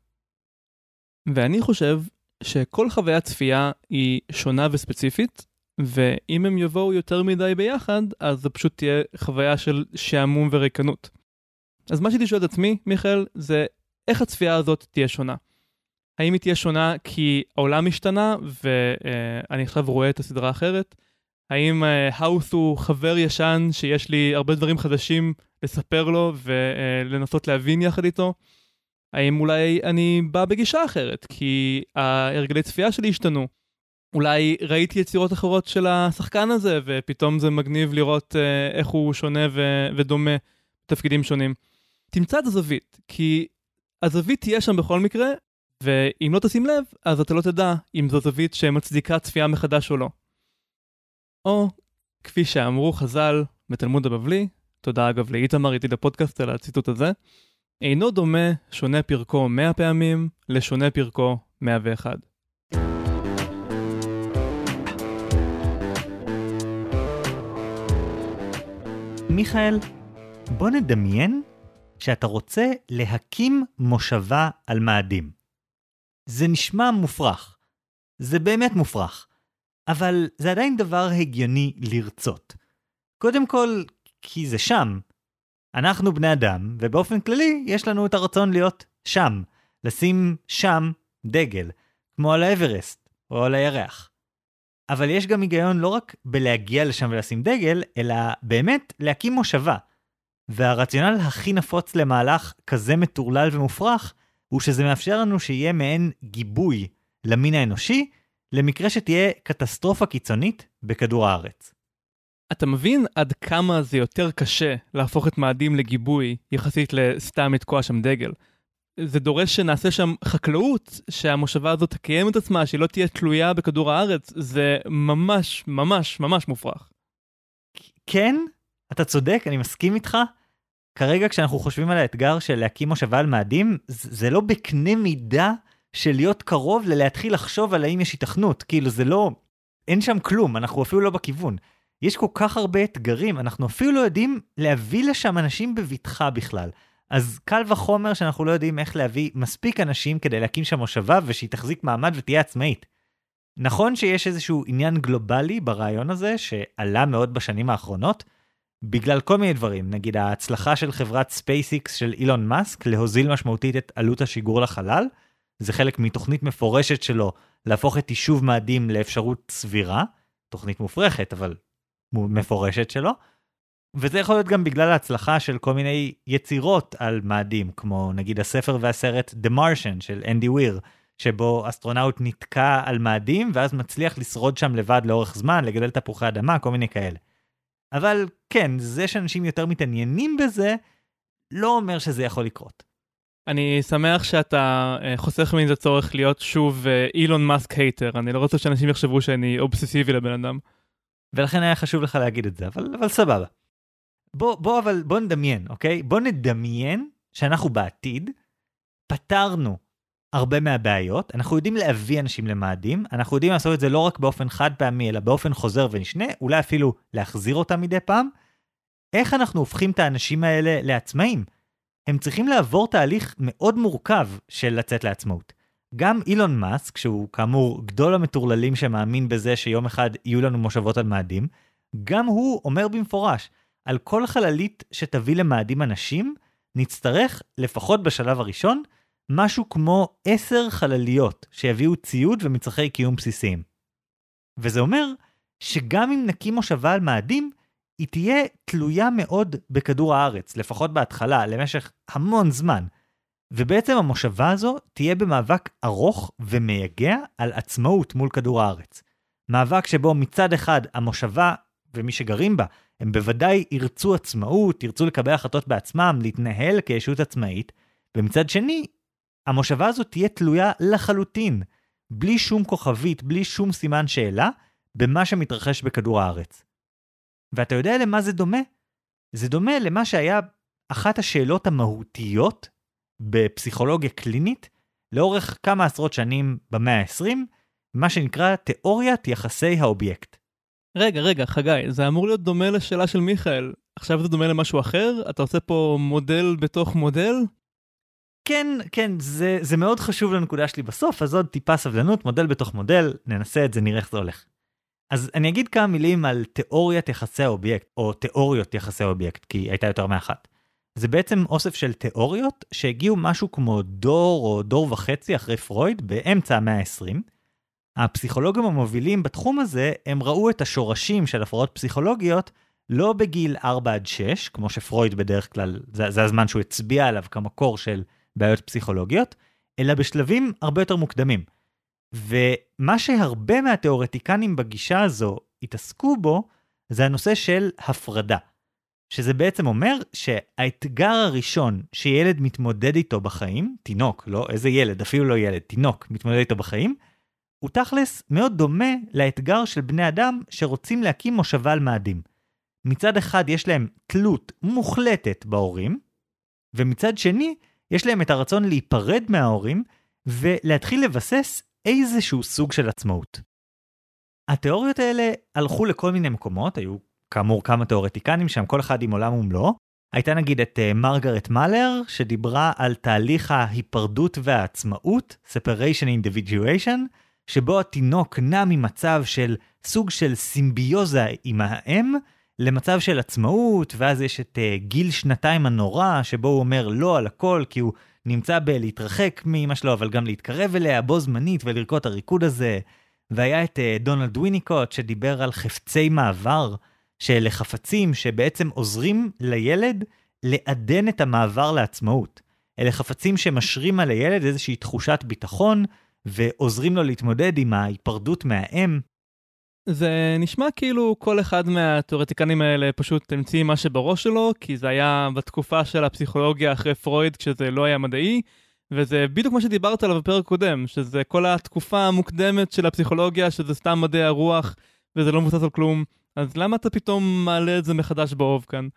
ואני חושב שכל חוויית צפייה היא שונה וספציפית, ואם הם יבואו יותר מדי ביחד, אז זה פשוט תהיה חוויה של שעמום וריקנות. אז מה שהייתי שואל את עצמי, מיכאל, זה איך הצפייה הזאת תהיה שונה. האם היא תהיה שונה כי העולם השתנה ואני עכשיו רואה את הסדרה אחרת? האם האוס הוא חבר ישן שיש לי הרבה דברים חדשים לספר לו ולנסות להבין יחד איתו? האם אולי אני בא בגישה אחרת, כי ההרגלי צפייה שלי השתנו. אולי ראיתי יצירות אחרות של השחקן הזה, ופתאום זה מגניב לראות אה, איך הוא שונה ו- ודומה בתפקידים שונים. תמצא את הזווית, כי הזווית תהיה שם בכל מקרה, ואם לא תשים לב, אז אתה לא תדע אם זו זווית שמצדיקה צפייה מחדש או לא. או, כפי שאמרו חז"ל בתלמוד הבבלי, תודה אגב לאיתמר איתי לפודקאסט על הציטוט הזה, אינו דומה שונה פרקו 100 פעמים לשונה פרקו 101. מיכאל, בוא נדמיין שאתה רוצה להקים מושבה על מאדים. זה נשמע מופרך. זה באמת מופרך. אבל זה עדיין דבר הגיוני לרצות. קודם כל, כי זה שם, אנחנו בני אדם, ובאופן כללי יש לנו את הרצון להיות שם, לשים שם דגל, כמו על האברסט או על הירח. אבל יש גם היגיון לא רק בלהגיע לשם ולשים דגל, אלא באמת להקים מושבה. והרציונל הכי נפוץ למהלך כזה מטורלל ומופרך, הוא שזה מאפשר לנו שיהיה מעין גיבוי למין האנושי, למקרה שתהיה קטסטרופה קיצונית בכדור הארץ. אתה מבין עד כמה זה יותר קשה להפוך את מאדים לגיבוי יחסית לסתם לתקוע שם דגל. זה דורש שנעשה שם חקלאות, שהמושבה הזאת תקיים את עצמה, שהיא לא תהיה תלויה בכדור הארץ, זה ממש ממש ממש מופרך. כן, אתה צודק, אני מסכים איתך. כרגע כשאנחנו חושבים על האתגר של להקים מושבה על מאדים, זה לא בקנה מידה של להיות קרוב ללהתחיל לחשוב על האם יש היתכנות, כאילו זה לא, אין שם כלום, אנחנו אפילו לא בכיוון. יש כל כך הרבה אתגרים, אנחנו אפילו לא יודעים להביא לשם אנשים בבטחה בכלל. אז קל וחומר שאנחנו לא יודעים איך להביא מספיק אנשים כדי להקים שם מושבה ושהיא תחזיק מעמד ותהיה עצמאית. נכון שיש איזשהו עניין גלובלי ברעיון הזה, שעלה מאוד בשנים האחרונות, בגלל כל מיני דברים, נגיד ההצלחה של חברת SpaceX של אילון מאסק להוזיל משמעותית את עלות השיגור לחלל, זה חלק מתוכנית מפורשת שלו להפוך את יישוב מאדים לאפשרות סבירה, תוכנית מופרכת, אבל מפורשת שלו. וזה יכול להיות גם בגלל ההצלחה של כל מיני יצירות על מאדים, כמו נגיד הספר והסרט The Martian של אנדי וויר, שבו אסטרונאוט נתקע על מאדים ואז מצליח לשרוד שם לבד לאורך זמן, לגדל תפוחי אדמה, כל מיני כאלה. אבל כן, זה שאנשים יותר מתעניינים בזה, לא אומר שזה יכול לקרות. אני שמח שאתה uh, חוסך ממני את הצורך להיות שוב אילון מאסק hater, אני לא רוצה שאנשים יחשבו שאני אובססיבי לבן אדם. ולכן היה חשוב לך להגיד את זה, אבל, אבל סבבה. בוא, בוא אבל, בוא נדמיין, אוקיי? בוא נדמיין שאנחנו בעתיד פתרנו הרבה מהבעיות, אנחנו יודעים להביא אנשים למאדים, אנחנו יודעים לעשות את זה לא רק באופן חד פעמי, אלא באופן חוזר ונשנה, אולי אפילו להחזיר אותם מדי פעם. איך אנחנו הופכים את האנשים האלה לעצמאים? הם צריכים לעבור תהליך מאוד מורכב של לצאת לעצמאות. גם אילון מאסק, שהוא כאמור גדול המטורללים שמאמין בזה שיום אחד יהיו לנו מושבות על מאדים, גם הוא אומר במפורש, על כל חללית שתביא למאדים אנשים, נצטרך, לפחות בשלב הראשון, משהו כמו עשר חלליות שיביאו ציוד ומצרכי קיום בסיסיים. וזה אומר שגם אם נקים מושבה על מאדים, היא תהיה תלויה מאוד בכדור הארץ, לפחות בהתחלה, למשך המון זמן. ובעצם המושבה הזו תהיה במאבק ארוך ומייגע על עצמאות מול כדור הארץ. מאבק שבו מצד אחד המושבה ומי שגרים בה, הם בוודאי ירצו עצמאות, ירצו לקבל החלטות בעצמם, להתנהל כישות עצמאית, ומצד שני, המושבה הזו תהיה תלויה לחלוטין, בלי שום כוכבית, בלי שום סימן שאלה, במה שמתרחש בכדור הארץ. ואתה יודע למה זה דומה? זה דומה למה שהיה אחת השאלות המהותיות בפסיכולוגיה קלינית לאורך כמה עשרות שנים במאה ה-20, מה שנקרא תיאוריית יחסי האובייקט. רגע, רגע, חגי, זה אמור להיות דומה לשאלה של מיכאל. עכשיו זה דומה למשהו אחר? אתה עושה פה מודל בתוך מודל? כן, כן, זה, זה מאוד חשוב לנקודה שלי בסוף, אז עוד טיפה סבלנות, מודל בתוך מודל, ננסה את זה, נראה איך זה הולך. אז אני אגיד כמה מילים על תיאוריית יחסי האובייקט, או תיאוריות יחסי האובייקט, כי הייתה יותר מאחת. זה בעצם אוסף של תיאוריות שהגיעו משהו כמו דור או דור וחצי אחרי פרויד, באמצע המאה ה-20. הפסיכולוגים המובילים בתחום הזה, הם ראו את השורשים של הפרעות פסיכולוגיות לא בגיל 4 עד 6, כמו שפרויד בדרך כלל, זה, זה הזמן שהוא הצביע עליו כמקור של בעיות פסיכולוגיות, אלא בשלבים הרבה יותר מוקדמים. ומה שהרבה מהתיאורטיקנים בגישה הזו התעסקו בו, זה הנושא של הפרדה. שזה בעצם אומר שהאתגר הראשון שילד מתמודד איתו בחיים, תינוק, לא איזה ילד, אפילו לא ילד, תינוק מתמודד איתו בחיים, הוא תכלס מאוד דומה לאתגר של בני אדם שרוצים להקים מושבה על מאדים. מצד אחד יש להם תלות מוחלטת בהורים, ומצד שני יש להם את הרצון להיפרד מההורים ולהתחיל לבסס איזשהו סוג של עצמאות. התיאוריות האלה הלכו לכל מיני מקומות, היו כאמור כמה תיאורטיקנים שם, כל אחד עם עולם ומלואו. הייתה נגיד את uh, מרגרט מאלר, שדיברה על תהליך ההיפרדות והעצמאות, separation individuation, שבו התינוק נע ממצב של סוג של סימביוזה עם האם, למצב של עצמאות, ואז יש את uh, גיל שנתיים הנורא, שבו הוא אומר לא על הכל, כי הוא נמצא בלהתרחק מאמא שלו, אבל גם להתקרב אליה בו זמנית ולרקוד את הריקוד הזה. והיה את uh, דונלד וויניקוט, שדיבר על חפצי מעבר, שאלה חפצים שבעצם עוזרים לילד לעדן את המעבר לעצמאות. אלה חפצים שמשרים על הילד איזושהי תחושת ביטחון, ועוזרים לו להתמודד עם ההיפרדות מהאם. זה נשמע כאילו כל אחד מהתיאורטיקנים האלה פשוט המציא מה שבראש שלו, כי זה היה בתקופה של הפסיכולוגיה אחרי פרויד כשזה לא היה מדעי, וזה בדיוק מה שדיברת עליו בפרק קודם, שזה כל התקופה המוקדמת של הפסיכולוגיה, שזה סתם מדעי הרוח, וזה לא מבוסס על כלום. אז למה אתה פתאום מעלה את זה מחדש באוב כאן?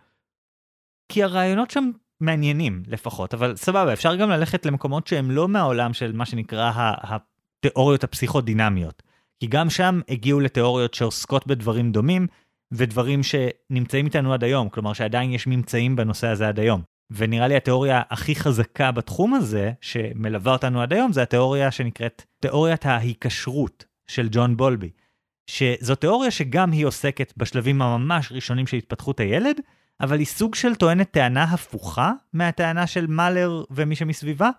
כי הרעיונות שם מעניינים לפחות, אבל סבבה, אפשר גם ללכת למקומות שהם לא מהעולם של מה שנקרא התיאוריות הפסיכודינמיות. כי גם שם הגיעו לתיאוריות שעוסקות בדברים דומים, ודברים שנמצאים איתנו עד היום, כלומר שעדיין יש ממצאים בנושא הזה עד היום. ונראה לי התיאוריה הכי חזקה בתחום הזה, שמלווה אותנו עד היום, זה התיאוריה שנקראת תיאוריית ההיקשרות של ג'ון בולבי. שזו תיאוריה שגם היא עוסקת בשלבים הממש ראשונים של התפתחות הילד, אבל היא סוג של טוענת טענה הפוכה מהטענה של מאלר ומי שמסביבה,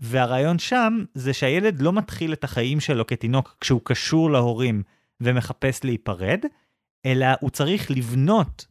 והרעיון שם זה שהילד לא מתחיל את החיים שלו כתינוק כשהוא קשור להורים ומחפש להיפרד, אלא הוא צריך לבנות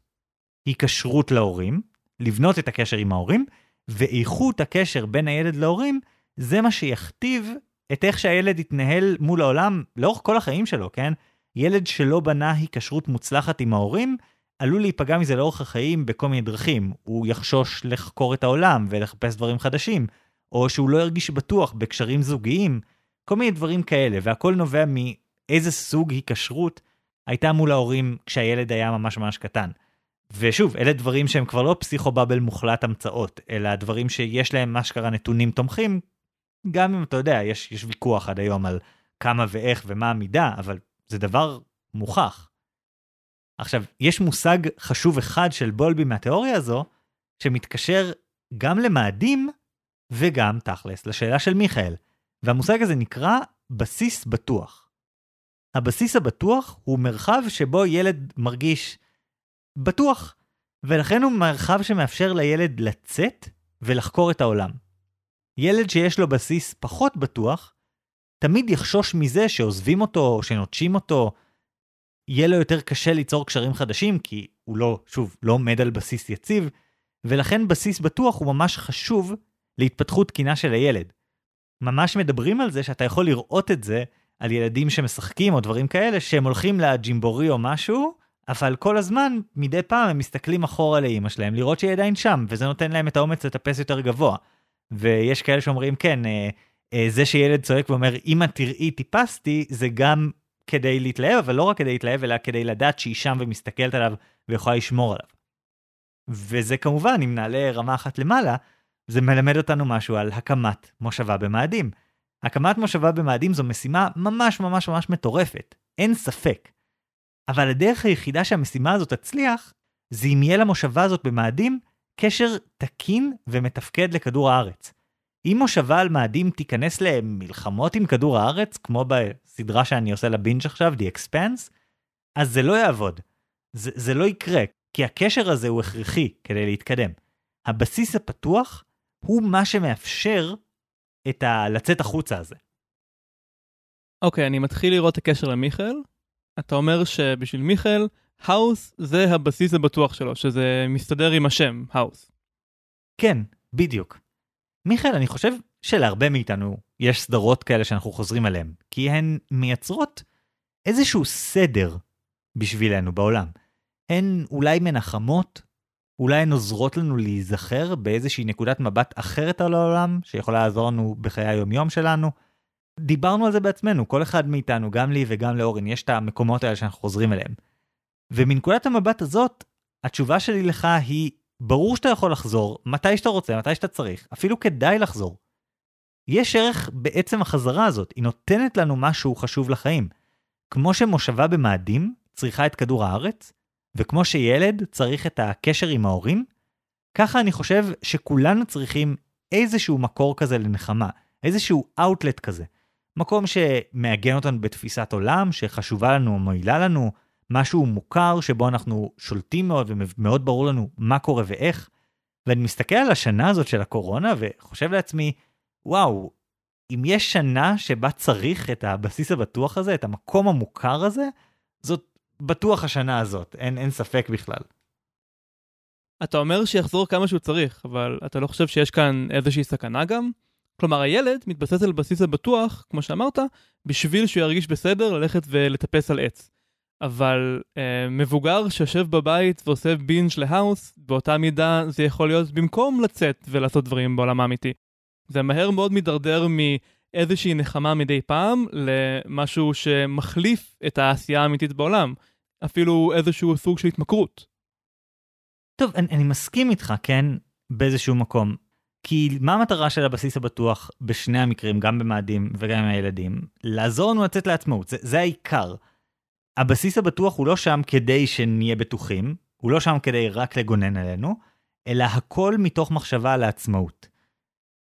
היקשרות להורים, לבנות את הקשר עם ההורים, ואיכות הקשר בין הילד להורים, זה מה שיכתיב את איך שהילד יתנהל מול העולם לאורך כל החיים שלו, כן? ילד שלא בנה היקשרות מוצלחת עם ההורים, עלול להיפגע מזה לאורך החיים בכל מיני דרכים. הוא יחשוש לחקור את העולם ולחפש דברים חדשים, או שהוא לא ירגיש בטוח בקשרים זוגיים, כל מיני דברים כאלה, והכל נובע מאיזה סוג היקשרות הייתה מול ההורים כשהילד היה ממש ממש קטן. ושוב, אלה דברים שהם כבר לא פסיכובבל מוחלט המצאות, אלא דברים שיש להם מה שקרה נתונים תומכים, גם אם אתה יודע, יש, יש ויכוח עד היום על כמה ואיך ומה המידה, אבל זה דבר מוכח. עכשיו, יש מושג חשוב אחד של בולבי מהתיאוריה הזו, שמתקשר גם למאדים וגם, תכלס, לשאלה של מיכאל, והמושג הזה נקרא בסיס בטוח. הבסיס הבטוח הוא מרחב שבו ילד מרגיש בטוח, ולכן הוא מרחב שמאפשר לילד לצאת ולחקור את העולם. ילד שיש לו בסיס פחות בטוח, תמיד יחשוש מזה שעוזבים אותו או שנוטשים אותו. יהיה לו יותר קשה ליצור קשרים חדשים, כי הוא לא, שוב, לא עומד על בסיס יציב, ולכן בסיס בטוח הוא ממש חשוב להתפתחות תקינה של הילד. ממש מדברים על זה שאתה יכול לראות את זה על ילדים שמשחקים או דברים כאלה, שהם הולכים לג'ימבורי או משהו, אבל כל הזמן, מדי פעם הם מסתכלים אחורה לאימא שלהם, לראות שהיא עדיין שם, וזה נותן להם את האומץ לטפס יותר גבוה. ויש כאלה שאומרים, כן, אה, זה שילד צועק ואומר, אמא תראי, טיפסתי, זה גם כדי להתלהב, אבל לא רק כדי להתלהב, אלא כדי לדעת שהיא שם ומסתכלת עליו ויכולה לשמור עליו. וזה כמובן, אם נעלה רמה אחת למעלה, זה מלמד אותנו משהו על הקמת מושבה במאדים. הקמת מושבה במאדים זו משימה ממש ממש ממש מטורפת, אין ספק. אבל הדרך היחידה שהמשימה הזאת תצליח, זה אם יהיה למושבה הזאת במאדים קשר תקין ומתפקד לכדור הארץ. אם מושבה על מאדים תיכנס למלחמות עם כדור הארץ, כמו בסדרה שאני עושה לבינג' עכשיו, The Expanse, אז זה לא יעבוד. זה, זה לא יקרה, כי הקשר הזה הוא הכרחי כדי להתקדם. הבסיס הפתוח הוא מה שמאפשר את ה... לצאת החוצה הזה. אוקיי, okay, אני מתחיל לראות את הקשר למיכאל. אתה אומר שבשביל מיכאל, House זה הבסיס הבטוח שלו, שזה מסתדר עם השם, House. כן, בדיוק. מיכאל, אני חושב שלהרבה מאיתנו יש סדרות כאלה שאנחנו חוזרים עליהן, כי הן מייצרות איזשהו סדר בשבילנו בעולם. הן אולי מנחמות, אולי הן עוזרות לנו להיזכר באיזושהי נקודת מבט אחרת על העולם, שיכולה לעזור לנו בחיי היומיום שלנו. דיברנו על זה בעצמנו, כל אחד מאיתנו, גם לי וגם לאורן, יש את המקומות האלה שאנחנו חוזרים אליהם. ומנקודת המבט הזאת, התשובה שלי לך היא, ברור שאתה יכול לחזור מתי שאתה רוצה, מתי שאתה צריך, אפילו כדאי לחזור. יש ערך בעצם החזרה הזאת, היא נותנת לנו משהו חשוב לחיים. כמו שמושבה במאדים צריכה את כדור הארץ, וכמו שילד צריך את הקשר עם ההורים, ככה אני חושב שכולנו צריכים איזשהו מקור כזה לנחמה, איזשהו אאוטלט כזה. מקום שמעגן אותנו בתפיסת עולם, שחשובה לנו או מועילה לנו, משהו מוכר שבו אנחנו שולטים מאוד ומאוד ברור לנו מה קורה ואיך. ואני מסתכל על השנה הזאת של הקורונה וחושב לעצמי, וואו, אם יש שנה שבה צריך את הבסיס הבטוח הזה, את המקום המוכר הזה, זאת בטוח השנה הזאת, אין, אין ספק בכלל. אתה אומר שיחזור כמה שהוא צריך, אבל אתה לא חושב שיש כאן איזושהי סכנה גם? כלומר, הילד מתבסס על בסיס הבטוח, כמו שאמרת, בשביל שהוא ירגיש בסדר ללכת ולטפס על עץ. אבל אה, מבוגר שיושב בבית ועושה בינג' להאוס, באותה מידה זה יכול להיות במקום לצאת ולעשות דברים בעולם האמיתי. זה מהר מאוד מידרדר מאיזושהי נחמה מדי פעם למשהו שמחליף את העשייה האמיתית בעולם. אפילו איזשהו סוג של התמכרות. טוב, אני, אני מסכים איתך, כן, באיזשהו מקום. כי מה המטרה של הבסיס הבטוח בשני המקרים, גם במאדים וגם עם הילדים? לעזור לנו לצאת לעצמאות, זה, זה העיקר. הבסיס הבטוח הוא לא שם כדי שנהיה בטוחים, הוא לא שם כדי רק לגונן עלינו, אלא הכל מתוך מחשבה על העצמאות.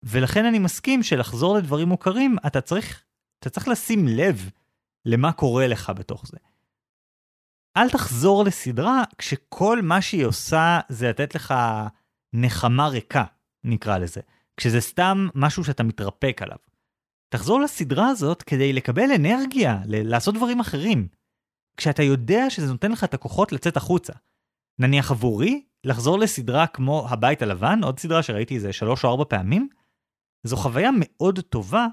ולכן אני מסכים שלחזור לדברים מוכרים, אתה צריך, אתה צריך לשים לב למה קורה לך בתוך זה. אל תחזור לסדרה כשכל מה שהיא עושה זה לתת לך נחמה ריקה, נקרא לזה. כשזה סתם משהו שאתה מתרפק עליו. תחזור לסדרה הזאת כדי לקבל אנרגיה, לעשות דברים אחרים. כשאתה יודע שזה נותן לך את הכוחות לצאת החוצה. נניח עבורי, לחזור לסדרה כמו הבית הלבן, עוד סדרה שראיתי איזה שלוש או ארבע פעמים, זו חוויה מאוד טובה,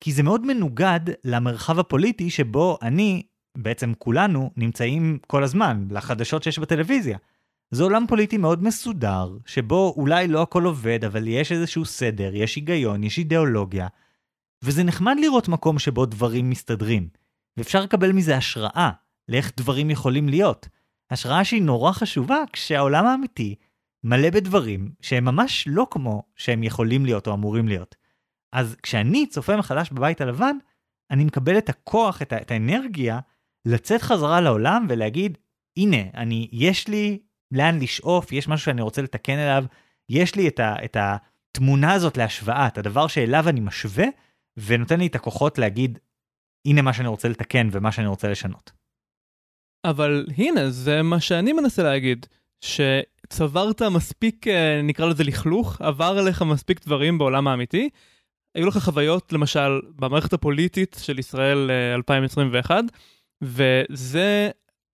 כי זה מאוד מנוגד למרחב הפוליטי שבו אני, בעצם כולנו, נמצאים כל הזמן, לחדשות שיש בטלוויזיה. זה עולם פוליטי מאוד מסודר, שבו אולי לא הכל עובד, אבל יש איזשהו סדר, יש היגיון, יש אידיאולוגיה, וזה נחמד לראות מקום שבו דברים מסתדרים, ואפשר לקבל מזה השראה לאיך דברים יכולים להיות. השראה שהיא נורא חשובה כשהעולם האמיתי מלא בדברים שהם ממש לא כמו שהם יכולים להיות או אמורים להיות. אז כשאני צופה מחדש בבית הלבן, אני מקבל את הכוח, את, את האנרגיה, לצאת חזרה לעולם ולהגיד, הנה, אני, יש לי לאן לשאוף, יש משהו שאני רוצה לתקן אליו, יש לי את, ה, את התמונה הזאת להשוואה, את הדבר שאליו אני משווה, ונותן לי את הכוחות להגיד, הנה מה שאני רוצה לתקן ומה שאני רוצה לשנות. אבל הנה, זה מה שאני מנסה להגיד, שצברת מספיק, אה, נקרא לזה לכלוך, עבר עליך מספיק דברים בעולם האמיתי. היו לך חוויות, למשל, במערכת הפוליטית של ישראל 2021, אה, וזה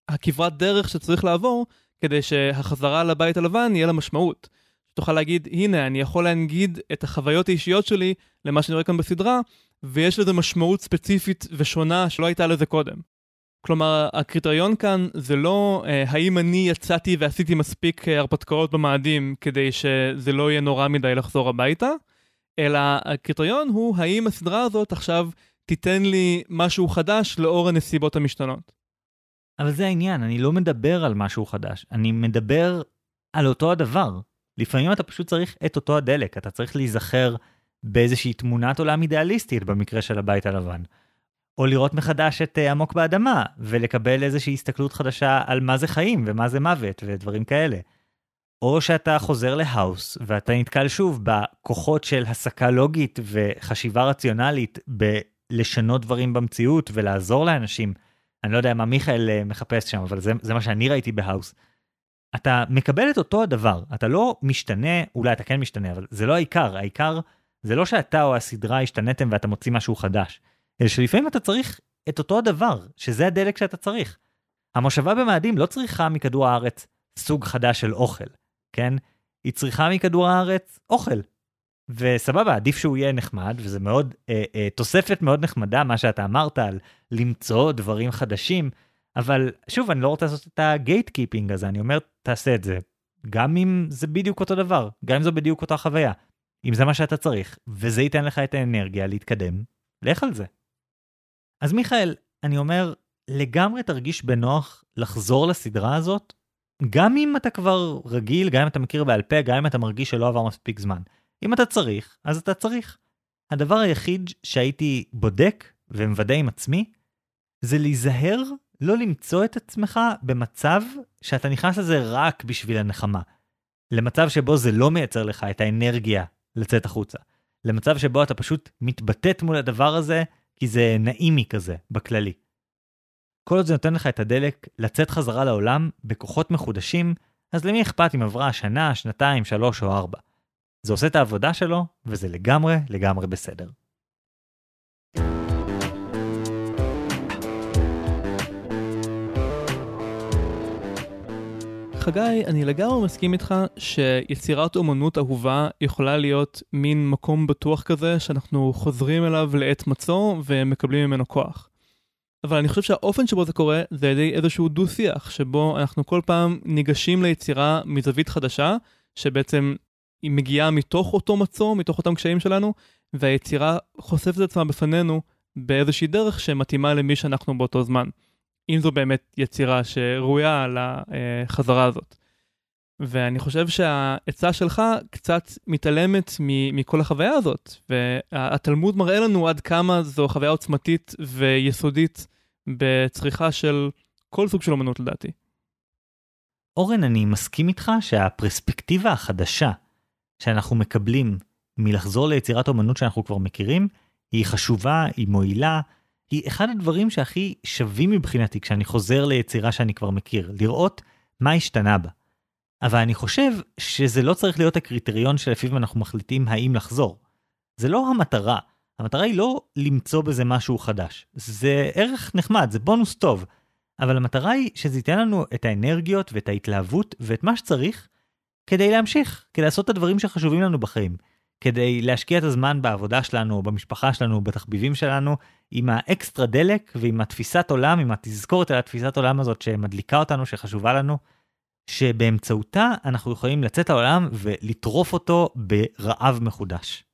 הכברת דרך שצריך לעבור כדי שהחזרה לבית הלבן יהיה לה משמעות. תוכל להגיד, הנה, אני יכול להנגיד את החוויות האישיות שלי למה שאני רואה כאן בסדרה, ויש לזה משמעות ספציפית ושונה שלא הייתה לזה קודם. כלומר, הקריטריון כאן זה לא אה, האם אני יצאתי ועשיתי מספיק אה, הרפתקאות במאדים כדי שזה לא יהיה נורא מדי לחזור הביתה, אלא הקריטריון הוא האם הסדרה הזאת עכשיו תיתן לי משהו חדש לאור הנסיבות המשתנות. אבל זה העניין, אני לא מדבר על משהו חדש, אני מדבר על אותו הדבר. לפעמים אתה פשוט צריך את אותו הדלק, אתה צריך להיזכר באיזושהי תמונת עולם אידיאליסטית במקרה של הבית הלבן. או לראות מחדש את uh, עמוק באדמה, ולקבל איזושהי הסתכלות חדשה על מה זה חיים ומה זה מוות ודברים כאלה. או שאתה חוזר להאוס, ואתה נתקל שוב בכוחות של הסקה לוגית וחשיבה רציונלית בלשנות דברים במציאות ולעזור לאנשים. אני לא יודע מה מיכאל uh, מחפש שם, אבל זה, זה מה שאני ראיתי בהאוס. אתה מקבל את אותו הדבר, אתה לא משתנה, אולי אתה כן משתנה, אבל זה לא העיקר, העיקר זה לא שאתה או הסדרה השתנתם ואתה מוציא משהו חדש, אלא שלפעמים אתה צריך את אותו הדבר, שזה הדלק שאתה צריך. המושבה במאדים לא צריכה מכדור הארץ סוג חדש של אוכל, כן? היא צריכה מכדור הארץ אוכל. וסבבה, עדיף שהוא יהיה נחמד, וזה מאוד, אה, אה, תוספת מאוד נחמדה, מה שאתה אמרת על למצוא דברים חדשים, אבל שוב, אני לא רוצה לעשות את ה gatekeeping הזה, אני אומר, תעשה את זה. גם אם זה בדיוק אותו דבר, גם אם זו בדיוק אותה חוויה. אם זה מה שאתה צריך, וזה ייתן לך את האנרגיה להתקדם, לך על זה. אז מיכאל, אני אומר, לגמרי תרגיש בנוח לחזור לסדרה הזאת, גם אם אתה כבר רגיל, גם אם אתה מכיר בעל פה, גם אם אתה מרגיש שלא עבר מספיק זמן. אם אתה צריך, אז אתה צריך. הדבר היחיד שהייתי בודק ומוודא עם עצמי, זה להיזהר לא למצוא את עצמך במצב שאתה נכנס לזה רק בשביל הנחמה. למצב שבו זה לא מייצר לך את האנרגיה לצאת החוצה. למצב שבו אתה פשוט מתבטאת מול הדבר הזה, כי זה נעימי כזה, בכללי. כל עוד זה נותן לך את הדלק לצאת חזרה לעולם בכוחות מחודשים, אז למי אכפת אם עברה שנה, שנתיים, שלוש או ארבע. זה עושה את העבודה שלו, וזה לגמרי לגמרי בסדר. חגי, אני לגמרי מסכים איתך שיצירת אומנות אהובה יכולה להיות מין מקום בטוח כזה שאנחנו חוזרים אליו לעת מצוא ומקבלים ממנו כוח. אבל אני חושב שהאופן שבו זה קורה זה על ידי איזשהו דו-שיח, שבו אנחנו כל פעם ניגשים ליצירה מזווית חדשה, שבעצם היא מגיעה מתוך אותו מצוא, מתוך אותם קשיים שלנו, והיצירה חושפת את עצמה בפנינו באיזושהי דרך שמתאימה למי שאנחנו באותו זמן. אם זו באמת יצירה שראויה לחזרה הזאת. ואני חושב שהעצה שלך קצת מתעלמת מכל החוויה הזאת, והתלמוד מראה לנו עד כמה זו חוויה עוצמתית ויסודית בצריכה של כל סוג של אמנות לדעתי. אורן, אני מסכים איתך שהפרספקטיבה החדשה שאנחנו מקבלים מלחזור ליצירת אמנות שאנחנו כבר מכירים, היא חשובה, היא מועילה, היא אחד הדברים שהכי שווים מבחינתי כשאני חוזר ליצירה שאני כבר מכיר, לראות מה השתנה בה. אבל אני חושב שזה לא צריך להיות הקריטריון שלפיו אנחנו מחליטים האם לחזור. זה לא המטרה. המטרה היא לא למצוא בזה משהו חדש. זה ערך נחמד, זה בונוס טוב. אבל המטרה היא שזה ייתן לנו את האנרגיות ואת ההתלהבות ואת מה שצריך כדי להמשיך, כדי לעשות את הדברים שחשובים לנו בחיים. כדי להשקיע את הזמן בעבודה שלנו, במשפחה שלנו, בתחביבים שלנו, עם האקסטרה דלק ועם התפיסת עולם, עם התזכורת על התפיסת עולם הזאת שמדליקה אותנו, שחשובה לנו, שבאמצעותה אנחנו יכולים לצאת לעולם ולטרוף אותו ברעב מחודש.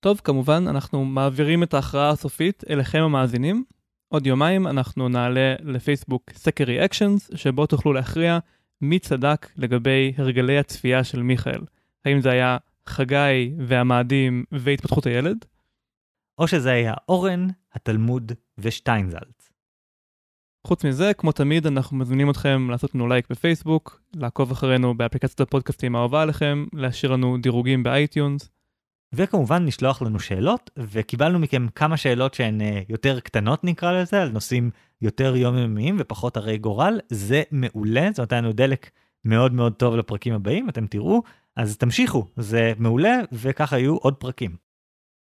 טוב, כמובן, אנחנו מעבירים את ההכרעה הסופית אליכם המאזינים. עוד יומיים אנחנו נעלה לפייסבוק סקר reactions, שבו תוכלו להכריע מי צדק לגבי הרגלי הצפייה של מיכאל. האם זה היה חגי והמאדים והתפתחות הילד? או שזה היה אורן, התלמוד ושטיינזלץ. חוץ מזה, כמו תמיד, אנחנו מזמינים אתכם לעשות לנו לייק בפייסבוק, לעקוב אחרינו באפליקציית הפודקאסטים האהובה עליכם, להשאיר לנו דירוגים ב iTunes. וכמובן לשלוח לנו שאלות, וקיבלנו מכם כמה שאלות שהן uh, יותר קטנות נקרא לזה, על נושאים יותר יומיומיים ופחות הרי גורל, זה מעולה, זה נותן לנו דלק מאוד מאוד טוב לפרקים הבאים, אתם תראו, אז תמשיכו, זה מעולה, וככה יהיו עוד פרקים.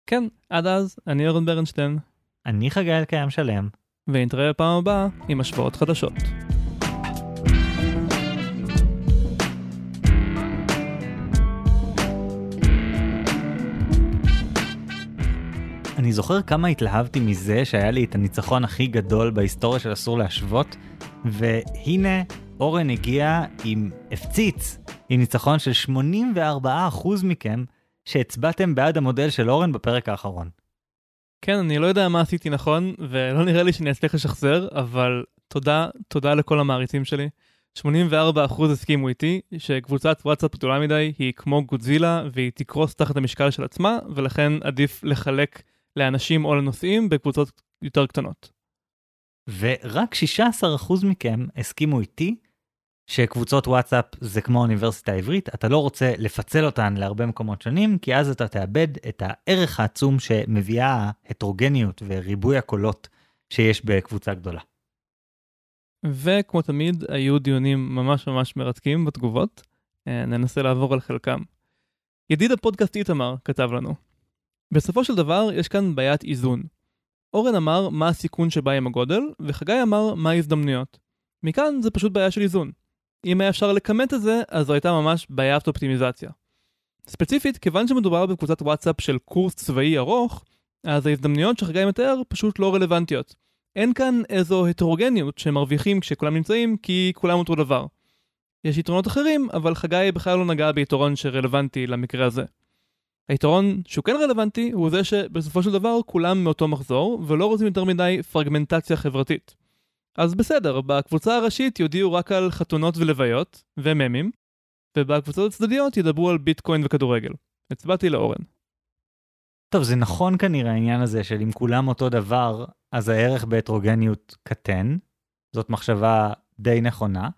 כן, עד אז, אני אורן ברנשטיין. אני חגי אלקיים שלם. ונתראה בפעם הבאה עם השוואות חדשות. אני זוכר כמה התלהבתי מזה שהיה לי את הניצחון הכי גדול בהיסטוריה של אסור להשוות, והנה אורן הגיע עם הפציץ, עם ניצחון של 84% מכם שהצבעתם בעד המודל של אורן בפרק האחרון. כן, אני לא יודע מה עשיתי נכון, ולא נראה לי שאני אצליח לשחזר, אבל תודה, תודה לכל המעריצים שלי. 84% הסכימו איתי שקבוצת וואטסאפ גדולה מדי היא כמו גודזילה והיא תקרוס תחת המשקל של עצמה, ולכן עדיף לחלק לאנשים או לנושאים בקבוצות יותר קטנות. ורק 16% מכם הסכימו איתי שקבוצות וואטסאפ זה כמו אוניברסיטה העברית, אתה לא רוצה לפצל אותן להרבה מקומות שונים, כי אז אתה תאבד את הערך העצום שמביאה ההטרוגניות וריבוי הקולות שיש בקבוצה גדולה. וכמו תמיד, היו דיונים ממש ממש מרתקים בתגובות. אה, ננסה לעבור על חלקם. ידיד הפודקאסט איתמר כתב לנו, בסופו של דבר יש כאן בעיית איזון. אורן אמר מה הסיכון שבא עם הגודל, וחגי אמר מה ההזדמנויות. מכאן זה פשוט בעיה של איזון. אם היה אפשר לכמת את זה, אז זו הייתה ממש בעיית אופטימיזציה. ספציפית, כיוון שמדובר בקבוצת וואטסאפ של קורס צבאי ארוך, אז ההזדמנויות שחגי מתאר פשוט לא רלוונטיות. אין כאן איזו הטרוגניות שמרוויחים כשכולם נמצאים, כי כולם אותו דבר. יש יתרונות אחרים, אבל חגי בכלל לא נגע ביתרון שרלוונטי למקרה הזה. היתרון שהוא כן רלוונטי הוא זה שבסופו של דבר כולם מאותו מחזור ולא רוצים יותר מדי פרגמנטציה חברתית. אז בסדר, בקבוצה הראשית יודיעו רק על חתונות ולוויות, וממים, ובקבוצות הצדדיות ידברו על ביטקוין וכדורגל. הצבעתי לאורן. טוב, זה נכון כנראה העניין הזה של אם כולם אותו דבר, אז הערך בהטרוגניות קטן. זאת מחשבה די נכונה.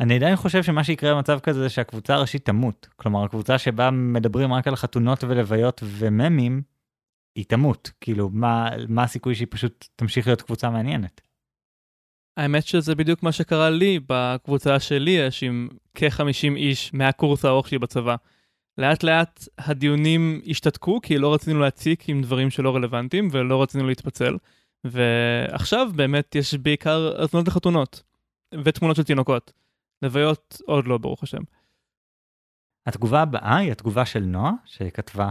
אני עדיין חושב שמה שיקרה במצב כזה זה שהקבוצה הראשית תמות. כלומר, הקבוצה שבה מדברים רק על חתונות ולוויות וממים, היא תמות. כאילו, מה, מה הסיכוי שהיא פשוט תמשיך להיות קבוצה מעניינת? האמת שזה בדיוק מה שקרה לי בקבוצה שלי יש עם כ-50 איש מהקורס הארוך שלי בצבא. לאט לאט הדיונים השתתקו כי לא רצינו להציק עם דברים שלא רלוונטיים ולא רצינו להתפצל. ועכשיו באמת יש בעיקר הזמנות לחתונות ותמונות של תינוקות. לוויות עוד לא ברוך השם. התגובה הבאה היא התגובה של נועה שכתבה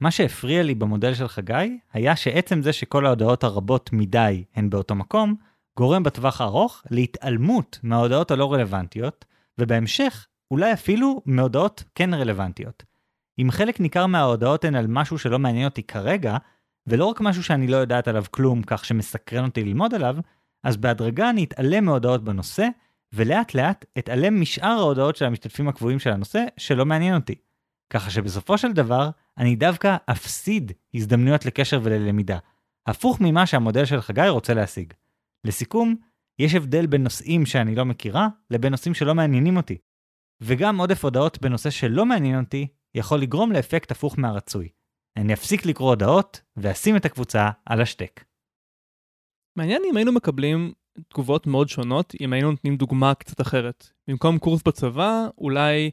מה שהפריע לי במודל של חגי היה שעצם זה שכל ההודעות הרבות מדי הן באותו מקום גורם בטווח הארוך להתעלמות מההודעות הלא רלוונטיות, ובהמשך אולי אפילו מהודעות כן רלוונטיות. אם חלק ניכר מההודעות הן על משהו שלא מעניין אותי כרגע, ולא רק משהו שאני לא יודעת עליו כלום כך שמסקרן אותי ללמוד עליו, אז בהדרגה אני אתעלם מהודעות בנושא, ולאט לאט אתעלם משאר ההודעות של המשתתפים הקבועים של הנושא שלא מעניין אותי. ככה שבסופו של דבר, אני דווקא אפסיד הזדמנויות לקשר וללמידה. הפוך ממה שהמודל של חגי רוצה להשיג. לסיכום, יש הבדל בין נושאים שאני לא מכירה לבין נושאים שלא מעניינים אותי. וגם עודף הודעות בנושא שלא מעניין אותי יכול לגרום לאפקט הפוך מהרצוי. אני אפסיק לקרוא הודעות ואשים את הקבוצה על השטק. מעניין אם היינו מקבלים תגובות מאוד שונות אם היינו נותנים דוגמה קצת אחרת. במקום קורס בצבא, אולי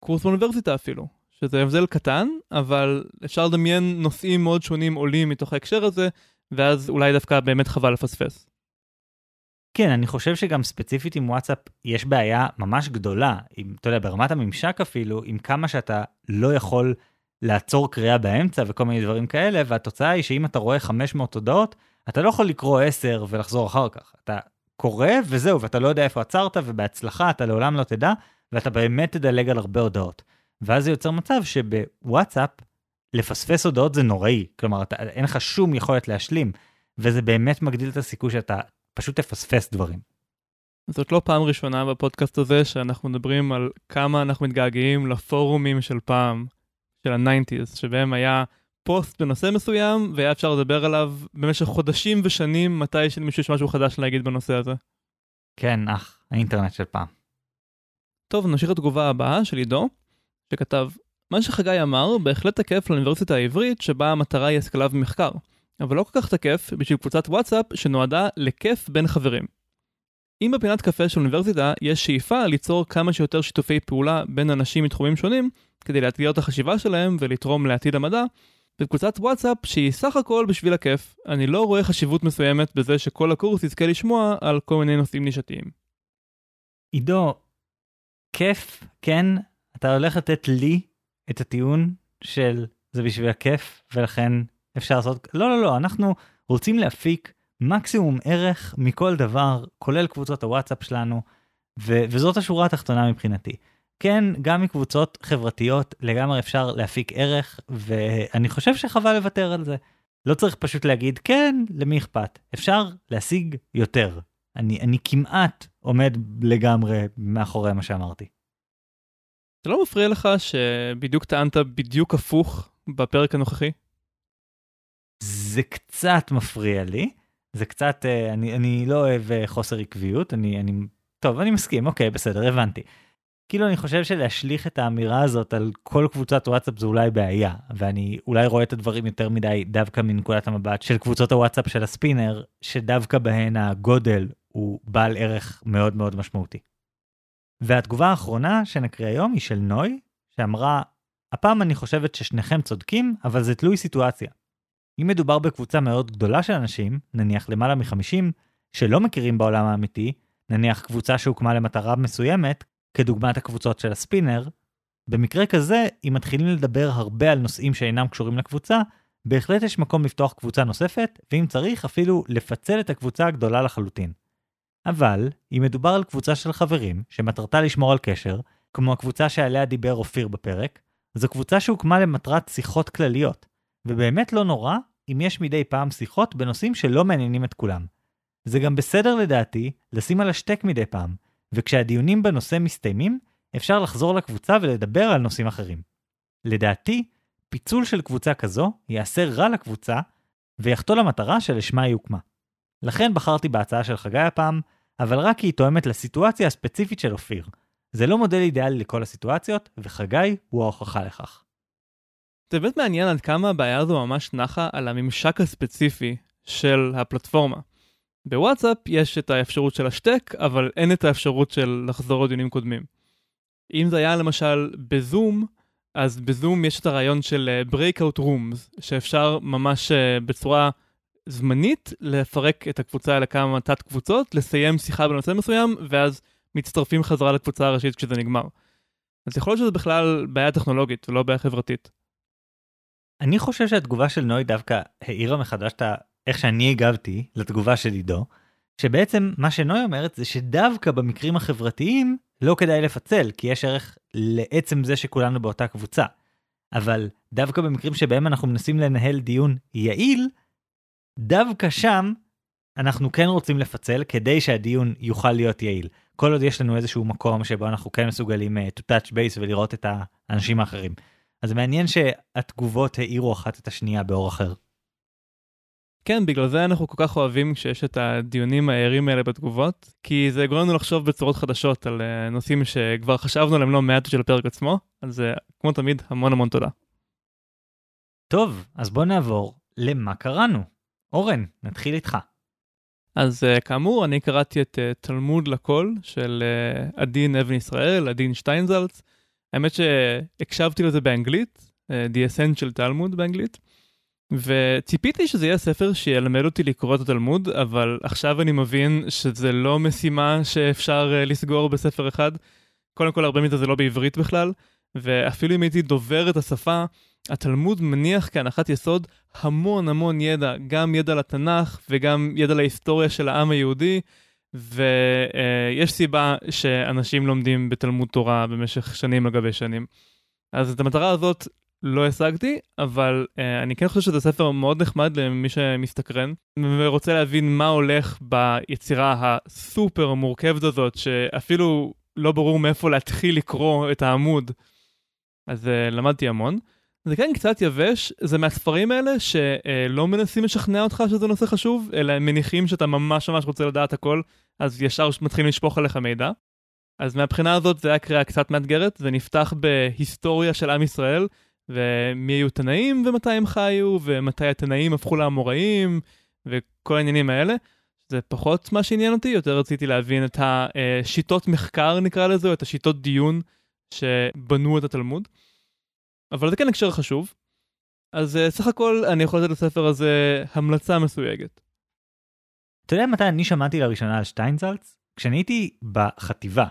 קורס באוניברסיטה אפילו. שזה הבדל קטן, אבל אפשר לדמיין נושאים מאוד שונים עולים מתוך ההקשר הזה, ואז אולי דווקא באמת חבל לפספס. כן, אני חושב שגם ספציפית עם וואטסאפ יש בעיה ממש גדולה, עם, אתה יודע, ברמת הממשק אפילו, עם כמה שאתה לא יכול לעצור קריאה באמצע וכל מיני דברים כאלה, והתוצאה היא שאם אתה רואה 500 הודעות, אתה לא יכול לקרוא 10 ולחזור אחר כך. אתה קורא וזהו, ואתה לא יודע איפה עצרת, ובהצלחה אתה לעולם לא תדע, ואתה באמת תדלג על הרבה הודעות. ואז זה יוצר מצב שבוואטסאפ, לפספס הודעות זה נוראי. כלומר, אתה, אין לך שום יכולת להשלים, וזה באמת מגדיל את הסיכוי שאתה פשוט תפספס דברים. זאת לא פעם ראשונה בפודקאסט הזה שאנחנו מדברים על כמה אנחנו מתגעגעים לפורומים של פעם, של ה-90's, שבהם היה פוסט בנושא מסוים, והיה אפשר לדבר עליו במשך חודשים ושנים מתי שלמישהו יש משהו חדש להגיד בנושא הזה. כן, אך, האינטרנט של פעם. טוב, נמשיך לתגובה הבאה של עידו, שכתב, מה שחגי אמר בהחלט תקף לאוניברסיטה העברית שבה המטרה היא השכלה ומחקר, אבל לא כל כך תקף בשביל קבוצת וואטסאפ שנועדה לכיף בין חברים. אם בפינת קפה של אוניברסיטה יש שאיפה ליצור כמה שיותר שיתופי פעולה בין אנשים מתחומים שונים, כדי לאתגר את החשיבה שלהם ולתרום לעתיד המדע, בקבוצת וואטסאפ שהיא סך הכל בשביל הכיף, אני לא רואה חשיבות מסוימת בזה שכל הקורס יזכה לשמוע על כל מיני נושאים נישתיים. עידו, כיף, כן, אתה הולך לתת לי את הטיעון של זה בשביל הכיף ולכן אפשר לעשות, לא, לא, לא, אנחנו רוצים להפיק מקסימום ערך מכל דבר, כולל קבוצות הוואטסאפ שלנו, ו- וזאת השורה התחתונה מבחינתי. כן, גם מקבוצות חברתיות לגמרי אפשר להפיק ערך, ואני חושב שחבל לוותר על זה. לא צריך פשוט להגיד, כן, למי אכפת? אפשר להשיג יותר. אני, אני כמעט עומד לגמרי מאחורי מה שאמרתי. זה לא מפריע לך שבדיוק טענת בדיוק הפוך בפרק הנוכחי? זה קצת מפריע לי. זה קצת, אה, אני, אני לא אוהב אה, חוסר עקביות, אני, אני, טוב, אני מסכים, אוקיי, בסדר, הבנתי. כאילו אני חושב שלהשליך את האמירה הזאת על כל קבוצת וואטסאפ זה אולי בעיה, ואני אולי רואה את הדברים יותר מדי דווקא מנקודת המבט של קבוצות הוואטסאפ של הספינר, שדווקא בהן הגודל הוא בעל ערך מאוד מאוד משמעותי. והתגובה האחרונה שנקריא היום היא של נוי, שאמרה, הפעם אני חושבת ששניכם צודקים, אבל זה תלוי סיטואציה. אם מדובר בקבוצה מאוד גדולה של אנשים, נניח למעלה מ-50, שלא מכירים בעולם האמיתי, נניח קבוצה שהוקמה למטרה מסוימת, כדוגמת הקבוצות של הספינר, במקרה כזה, אם מתחילים לדבר הרבה על נושאים שאינם קשורים לקבוצה, בהחלט יש מקום לפתוח קבוצה נוספת, ואם צריך אפילו לפצל את הקבוצה הגדולה לחלוטין. אבל, אם מדובר על קבוצה של חברים, שמטרתה לשמור על קשר, כמו הקבוצה שעליה דיבר אופיר בפרק, זו קבוצה שהוקמה למטרת שיחות כלליות, ובאמת לא נורא אם יש מדי פעם שיחות בנושאים שלא מעניינים את כולם. זה גם בסדר לדעתי לשים על השתק מדי פעם, וכשהדיונים בנושא מסתיימים, אפשר לחזור לקבוצה ולדבר על נושאים אחרים. לדעתי, פיצול של קבוצה כזו יעשה רע לקבוצה, ויחטוא למטרה שלשמה היא הוקמה. לכן בחרתי בהצעה של חגי הפעם, אבל רק כי היא תואמת לסיטואציה הספציפית של אופיר. זה לא מודל אידיאלי לכל הסיטואציות, וחגי הוא ההוכחה לכך. זה באמת מעניין עד כמה הבעיה הזו ממש נחה על הממשק הספציפי של הפלטפורמה. בוואטסאפ יש את האפשרות של השטק, אבל אין את האפשרות של לחזור לדיונים קודמים. אם זה היה למשל בזום, אז בזום יש את הרעיון של אה, breakout rooms, שאפשר ממש אה, בצורה זמנית לפרק את הקבוצה לכמה תת קבוצות, לסיים שיחה בנושא מסוים, ואז מצטרפים חזרה לקבוצה הראשית כשזה נגמר. אז יכול להיות שזה בכלל בעיה טכנולוגית ולא בעיה חברתית. אני חושב שהתגובה של נוי דווקא העירה מחדש את איך שאני הגבתי לתגובה של עידו, שבעצם מה שנוי אומרת זה שדווקא במקרים החברתיים לא כדאי לפצל, כי יש ערך לעצם זה שכולנו באותה קבוצה. אבל דווקא במקרים שבהם אנחנו מנסים לנהל דיון יעיל, דווקא שם אנחנו כן רוצים לפצל כדי שהדיון יוכל להיות יעיל. כל עוד יש לנו איזשהו מקום שבו אנחנו כן מסוגלים uh, to touch base ולראות את האנשים האחרים. אז מעניין שהתגובות העירו אחת את השנייה באור אחר. כן, בגלל זה אנחנו כל כך אוהבים כשיש את הדיונים הערים האלה בתגובות, כי זה גורם לנו לחשוב בצורות חדשות על uh, נושאים שכבר חשבנו עליהם לא מעט של הפרק עצמו, אז uh, כמו תמיד, המון המון תודה. טוב, אז בוא נעבור למה קראנו. אורן, נתחיל איתך. אז uh, כאמור, אני קראתי את uh, תלמוד לכל של uh, עדין אבן ישראל, עדין שטיינזלץ. האמת שהקשבתי לזה באנגלית, uh, The Essential Talmud באנגלית. וציפיתי שזה יהיה ספר שילמד אותי לקרוא את התלמוד, אבל עכשיו אני מבין שזה לא משימה שאפשר uh, לסגור בספר אחד. קודם כל, הרבה מזה זה לא בעברית בכלל, ואפילו אם הייתי דובר את השפה, התלמוד מניח כהנחת יסוד המון המון ידע, גם ידע לתנ"ך וגם ידע להיסטוריה של העם היהודי, ויש uh, סיבה שאנשים לומדים בתלמוד תורה במשך שנים על גבי שנים. אז את המטרה הזאת לא השגתי, אבל uh, אני כן חושב שזה ספר מאוד נחמד למי שמסתקרן, ורוצה להבין מה הולך ביצירה הסופר מורכבת הזאת, שאפילו לא ברור מאיפה להתחיל לקרוא את העמוד. אז uh, למדתי המון. זה כן קצת יבש, זה מהספרים האלה שלא מנסים לשכנע אותך שזה נושא חשוב, אלא הם מניחים שאתה ממש ממש רוצה לדעת הכל, אז ישר מתחילים לשפוך עליך מידע. אז מהבחינה הזאת זה היה קריאה קצת מאתגרת, זה נפתח בהיסטוריה של עם ישראל, ומי היו תנאים ומתי הם חיו, ומתי התנאים הפכו לאמוראים, וכל העניינים האלה. זה פחות מה שעניין אותי, יותר רציתי להבין את השיטות מחקר נקרא לזה, או את השיטות דיון שבנו את התלמוד. אבל זה כן הקשר חשוב. אז סך הכל אני יכול לתת לספר הזה המלצה מסויגת. אתה יודע מתי אני שמעתי לראשונה על שטיינזלץ? כשאני הייתי בחטיבה,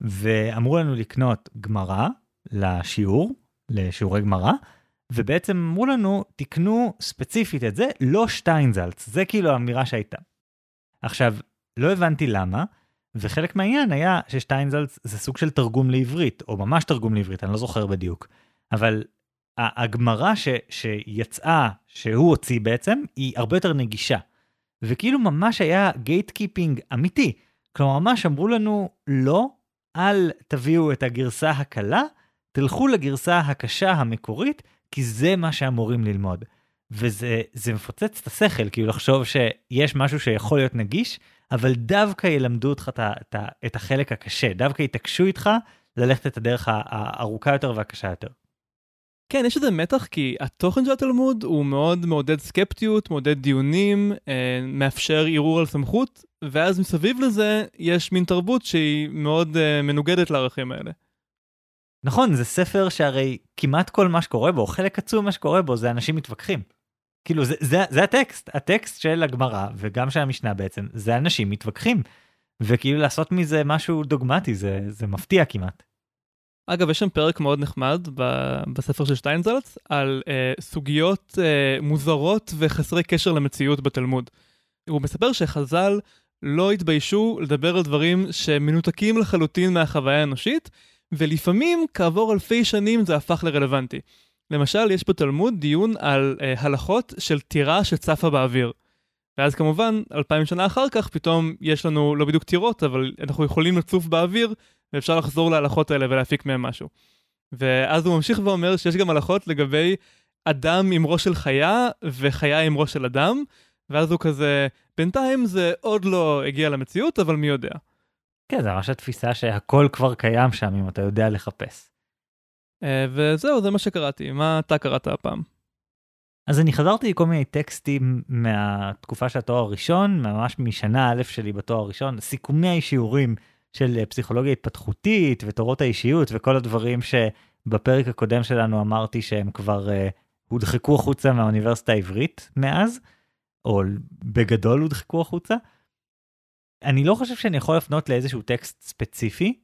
ואמרו לנו לקנות גמרא לשיעור, לשיעורי גמרא, ובעצם אמרו לנו, תקנו ספציפית את זה, לא שטיינזלץ, זה כאילו האמירה שהייתה. עכשיו, לא הבנתי למה, וחלק מהעניין היה ששטיינזלץ זה סוג של תרגום לעברית, או ממש תרגום לעברית, אני לא זוכר בדיוק. אבל הגמרא שיצאה, שהוא הוציא בעצם, היא הרבה יותר נגישה. וכאילו ממש היה gatekeeping אמיתי. כלומר, ממש אמרו לנו, לא, אל תביאו את הגרסה הקלה, תלכו לגרסה הקשה המקורית, כי זה מה שאמורים ללמוד. וזה מפוצץ את השכל, כאילו לחשוב שיש משהו שיכול להיות נגיש, אבל דווקא ילמדו אותך את, את, את החלק הקשה, דווקא יתעקשו איתך ללכת את הדרך הארוכה יותר והקשה יותר. כן, יש איזה מתח כי התוכן של התלמוד הוא מאוד מעודד סקפטיות, מעודד דיונים, אה, מאפשר ערעור על סמכות, ואז מסביב לזה יש מין תרבות שהיא מאוד אה, מנוגדת לערכים האלה. נכון, זה ספר שהרי כמעט כל מה שקורה בו, חלק עצום מה שקורה בו, זה אנשים מתווכחים. כאילו זה, זה, זה הטקסט, הטקסט של הגמרא וגם של המשנה בעצם, זה אנשים מתווכחים. וכאילו לעשות מזה משהו דוגמטי, זה, זה מפתיע כמעט. אגב, יש שם פרק מאוד נחמד ב- בספר של שטיינזלץ על אה, סוגיות אה, מוזרות וחסרי קשר למציאות בתלמוד. הוא מספר שחז"ל לא התביישו לדבר על דברים שמנותקים לחלוטין מהחוויה האנושית, ולפעמים כעבור אלפי שנים זה הפך לרלוונטי. למשל, יש בתלמוד דיון על אה, הלכות של טירה שצפה באוויר. ואז כמובן, אלפיים שנה אחר כך, פתאום יש לנו לא בדיוק טירות, אבל אנחנו יכולים לצוף באוויר, ואפשר לחזור להלכות האלה ולהפיק מהם משהו. ואז הוא ממשיך ואומר שיש גם הלכות לגבי אדם עם ראש של חיה, וחיה עם ראש של אדם, ואז הוא כזה, בינתיים זה עוד לא הגיע למציאות, אבל מי יודע. כן, זה ממש התפיסה שהכל כבר קיים שם, אם אתה יודע לחפש. אה, וזהו, זה מה שקראתי. מה אתה קראת הפעם? אז אני חזרתי לכל מיני טקסטים מהתקופה של התואר הראשון, ממש משנה א' שלי בתואר הראשון, סיכומי השיעורים של פסיכולוגיה התפתחותית ותורות האישיות וכל הדברים שבפרק הקודם שלנו אמרתי שהם כבר uh, הודחקו החוצה מהאוניברסיטה העברית מאז, או בגדול הודחקו החוצה. אני לא חושב שאני יכול לפנות לאיזשהו טקסט ספציפי,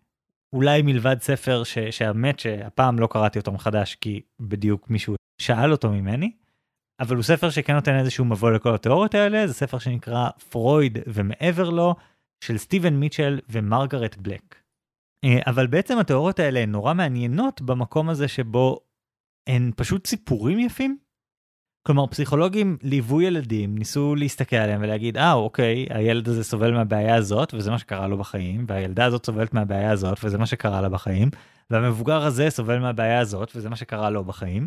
אולי מלבד ספר שהאמת שהפעם לא קראתי אותו מחדש כי בדיוק מישהו שאל אותו ממני, אבל הוא ספר שכן נותן איזשהו מבוא לכל התיאוריות האלה, זה ספר שנקרא פרויד ומעבר לו, של סטיבן מיטשל ומרגרט בלק. אה, אבל בעצם התיאוריות האלה הן נורא מעניינות במקום הזה שבו הן פשוט סיפורים יפים. כלומר פסיכולוגים ליוו ילדים ניסו להסתכל עליהם ולהגיד אה אוקיי הילד הזה סובל מהבעיה הזאת וזה מה שקרה לו בחיים והילדה הזאת סובלת מהבעיה הזאת וזה מה שקרה לה בחיים והמבוגר הזה סובל מהבעיה הזאת וזה מה שקרה לו בחיים.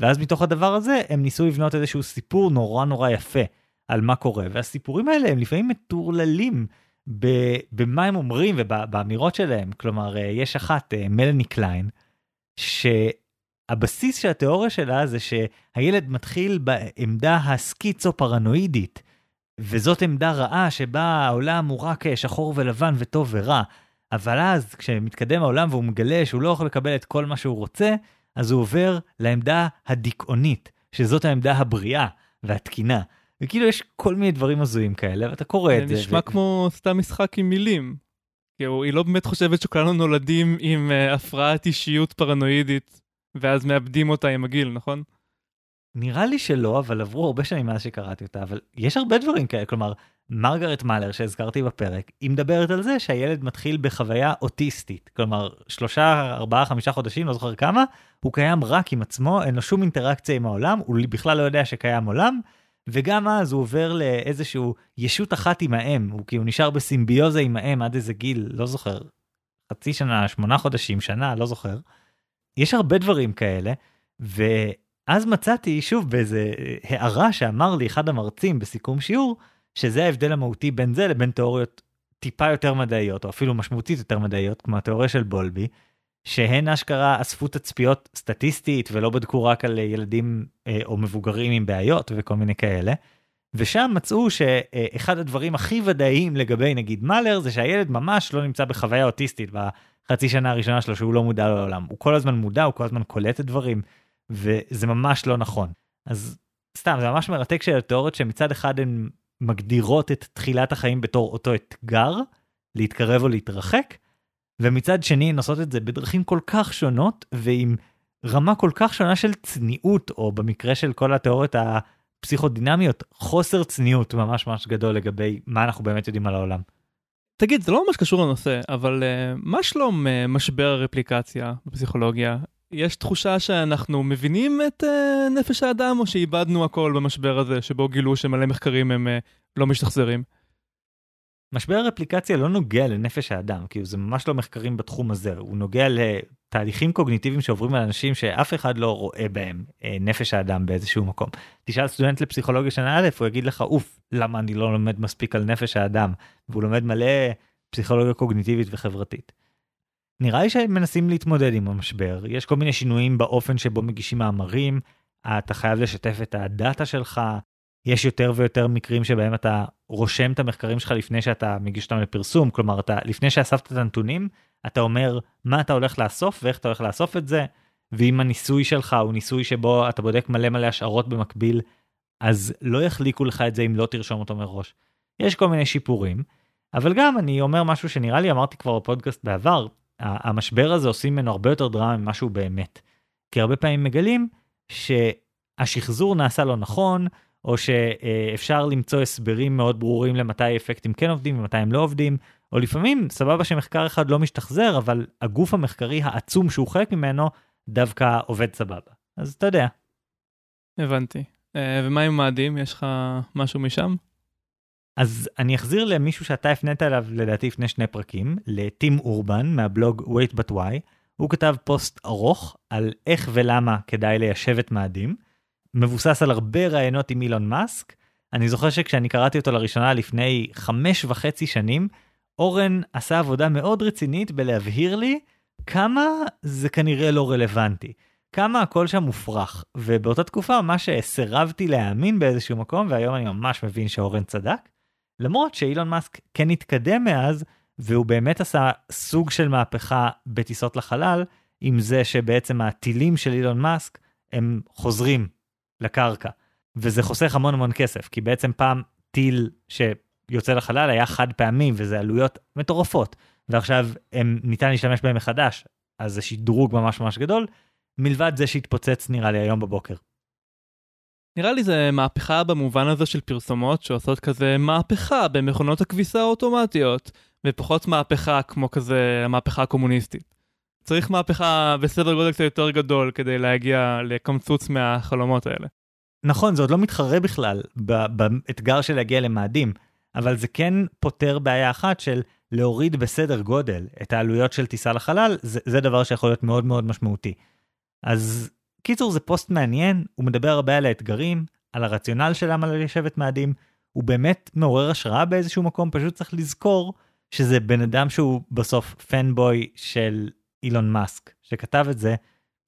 ואז מתוך הדבר הזה הם ניסו לבנות איזשהו סיפור נורא נורא יפה על מה קורה והסיפורים האלה הם לפעמים מטורללים במה הם אומרים ובאמירות שלהם. כלומר, אה, יש אחת, אה, מלני קליין, שהבסיס של התיאוריה שלה זה שהילד מתחיל בעמדה הסקיצו-פרנואידית, וזאת עמדה רעה שבה העולם הוא רק אה, שחור ולבן וטוב ורע. אבל אז כשמתקדם העולם והוא מגלה שהוא לא יכול לקבל את כל מה שהוא רוצה, אז הוא עובר לעמדה הדיכאונית, שזאת העמדה הבריאה והתקינה. וכאילו יש כל מיני דברים הזויים כאלה, ואתה קורא את זה זה. נשמע ו... כמו סתם משחק עם מילים. כאילו, היא לא באמת חושבת שכולנו נולדים עם uh, הפרעת אישיות פרנואידית, ואז מאבדים אותה עם הגיל, נכון? נראה לי שלא, אבל עברו הרבה שנים מאז שקראתי אותה, אבל יש הרבה דברים כאלה, כלומר, מרגרט מאלר שהזכרתי בפרק, היא מדברת על זה שהילד מתחיל בחוויה אוטיסטית, כלומר, שלושה, ארבעה, חמישה חודשים, לא זוכר כמה, הוא קיים רק עם עצמו, אין לו שום אינטראקציה עם העולם, הוא בכלל לא יודע שקיים עולם, וגם אז הוא עובר לאיזשהו ישות אחת עם האם, הוא כאילו נשאר בסימביוזה עם האם עד איזה גיל, לא זוכר, חצי שנה, שמונה חודשים, שנה, לא זוכר. יש הרבה דברים כאלה, ואז מצאתי שוב באיזה הערה שאמר לי אחד המרצים בסיכום שיעור, שזה ההבדל המהותי בין זה לבין תיאוריות טיפה יותר מדעיות, או אפילו משמעותית יותר מדעיות, כמו התיאוריה של בולבי, שהן אשכרה אספו תצפיות סטטיסטית ולא בדקו רק על ילדים אה, או מבוגרים עם בעיות וכל מיני כאלה. ושם מצאו שאחד הדברים הכי ודאיים לגבי נגיד מאלר זה שהילד ממש לא נמצא בחוויה אוטיסטית בחצי שנה הראשונה שלו שהוא לא מודע לעולם. הוא כל הזמן מודע, הוא כל הזמן קולט את דברים, וזה ממש לא נכון. אז סתם, זה ממש מרתק של התיאוריות שמצד אחד הן מגדירות את תחילת החיים בתור אותו אתגר, להתקרב או להתרחק, ומצד שני הן עושות את זה בדרכים כל כך שונות ועם רמה כל כך שונה של צניעות, או במקרה של כל התיאוריות הפסיכודינמיות, חוסר צניעות ממש ממש גדול לגבי מה אנחנו באמת יודעים על העולם. תגיד, זה לא ממש קשור לנושא, אבל uh, מה שלום uh, משבר הרפליקציה בפסיכולוגיה? יש תחושה שאנחנו מבינים את uh, נפש האדם, או שאיבדנו הכל במשבר הזה, שבו גילו שמלא מחקרים הם uh, לא משתחזרים? משבר הרפליקציה לא נוגע לנפש האדם, כאילו זה ממש לא מחקרים בתחום הזה, הוא נוגע לתהליכים קוגניטיביים שעוברים על אנשים שאף אחד לא רואה בהם אה, נפש האדם באיזשהו מקום. תשאל סטודנט לפסיכולוגיה שנה א', הוא יגיד לך, אוף, למה אני לא לומד מספיק על נפש האדם, והוא לומד מלא פסיכולוגיה קוגניטיבית וחברתית. נראה לי שהם מנסים להתמודד עם המשבר, יש כל מיני שינויים באופן שבו מגישים מאמרים, אתה חייב לשתף את הדאטה שלך, יש יותר ויותר מקרים שבהם אתה רושם את המחקרים שלך לפני שאתה מגיש אותם לפרסום, כלומר אתה לפני שאספת את הנתונים, אתה אומר מה אתה הולך לאסוף ואיך אתה הולך לאסוף את זה, ואם הניסוי שלך הוא ניסוי שבו אתה בודק מלא מלא השערות במקביל, אז לא יחליקו לך את זה אם לא תרשום אותו מראש. יש כל מיני שיפורים, אבל גם אני אומר משהו שנראה לי אמרתי כבר בפודקאסט בעבר, המשבר הזה עושים ממנו הרבה יותר דרמה ממה שהוא באמת. כי הרבה פעמים מגלים שהשחזור נעשה לא נכון, או שאפשר למצוא הסברים מאוד ברורים למתי אפקטים כן עובדים ומתי הם לא עובדים, או לפעמים סבבה שמחקר אחד לא משתחזר, אבל הגוף המחקרי העצום שהוא חלק ממנו דווקא עובד סבבה. אז אתה יודע. הבנתי. אה, ומה עם מאדים? יש לך משהו משם? אז אני אחזיר למישהו שאתה הפנית אליו לדעתי לפני שני פרקים, לטים אורבן מהבלוג wait but why. הוא כתב פוסט ארוך על איך ולמה כדאי ליישב את מאדים. מבוסס על הרבה רעיונות עם אילון מאסק. אני זוכר שכשאני קראתי אותו לראשונה לפני חמש וחצי שנים, אורן עשה עבודה מאוד רצינית בלהבהיר לי כמה זה כנראה לא רלוונטי. כמה הכל שם מופרך, ובאותה תקופה ממש סירבתי להאמין באיזשהו מקום, והיום אני ממש מבין שאורן צדק. למרות שאילון מאסק כן התקדם מאז, והוא באמת עשה סוג של מהפכה בטיסות לחלל, עם זה שבעצם הטילים של אילון מאסק הם חוזרים לקרקע. וזה חוסך המון המון כסף, כי בעצם פעם טיל שיוצא לחלל היה חד פעמי וזה עלויות מטורפות, ועכשיו הם, ניתן להשתמש בהם מחדש, אז זה שדרוג ממש ממש גדול, מלבד זה שהתפוצץ נראה לי היום בבוקר. נראה לי זה מהפכה במובן הזה של פרסומות שעושות כזה מהפכה במכונות הכביסה האוטומטיות, ופחות מהפכה כמו כזה המהפכה הקומוניסטית. צריך מהפכה בסדר גודל קצת יותר גדול כדי להגיע לקמצוץ מהחלומות האלה. נכון, זה עוד לא מתחרה בכלל באתגר של להגיע למאדים, אבל זה כן פותר בעיה אחת של להוריד בסדר גודל את העלויות של טיסה לחלל, זה, זה דבר שיכול להיות מאוד מאוד משמעותי. אז קיצור זה פוסט מעניין, הוא מדבר הרבה על האתגרים, על הרציונל של למה לשבת מאדים, הוא באמת מעורר השראה באיזשהו מקום, פשוט צריך לזכור שזה בן אדם שהוא בסוף פנבוי של אילון מאסק שכתב את זה,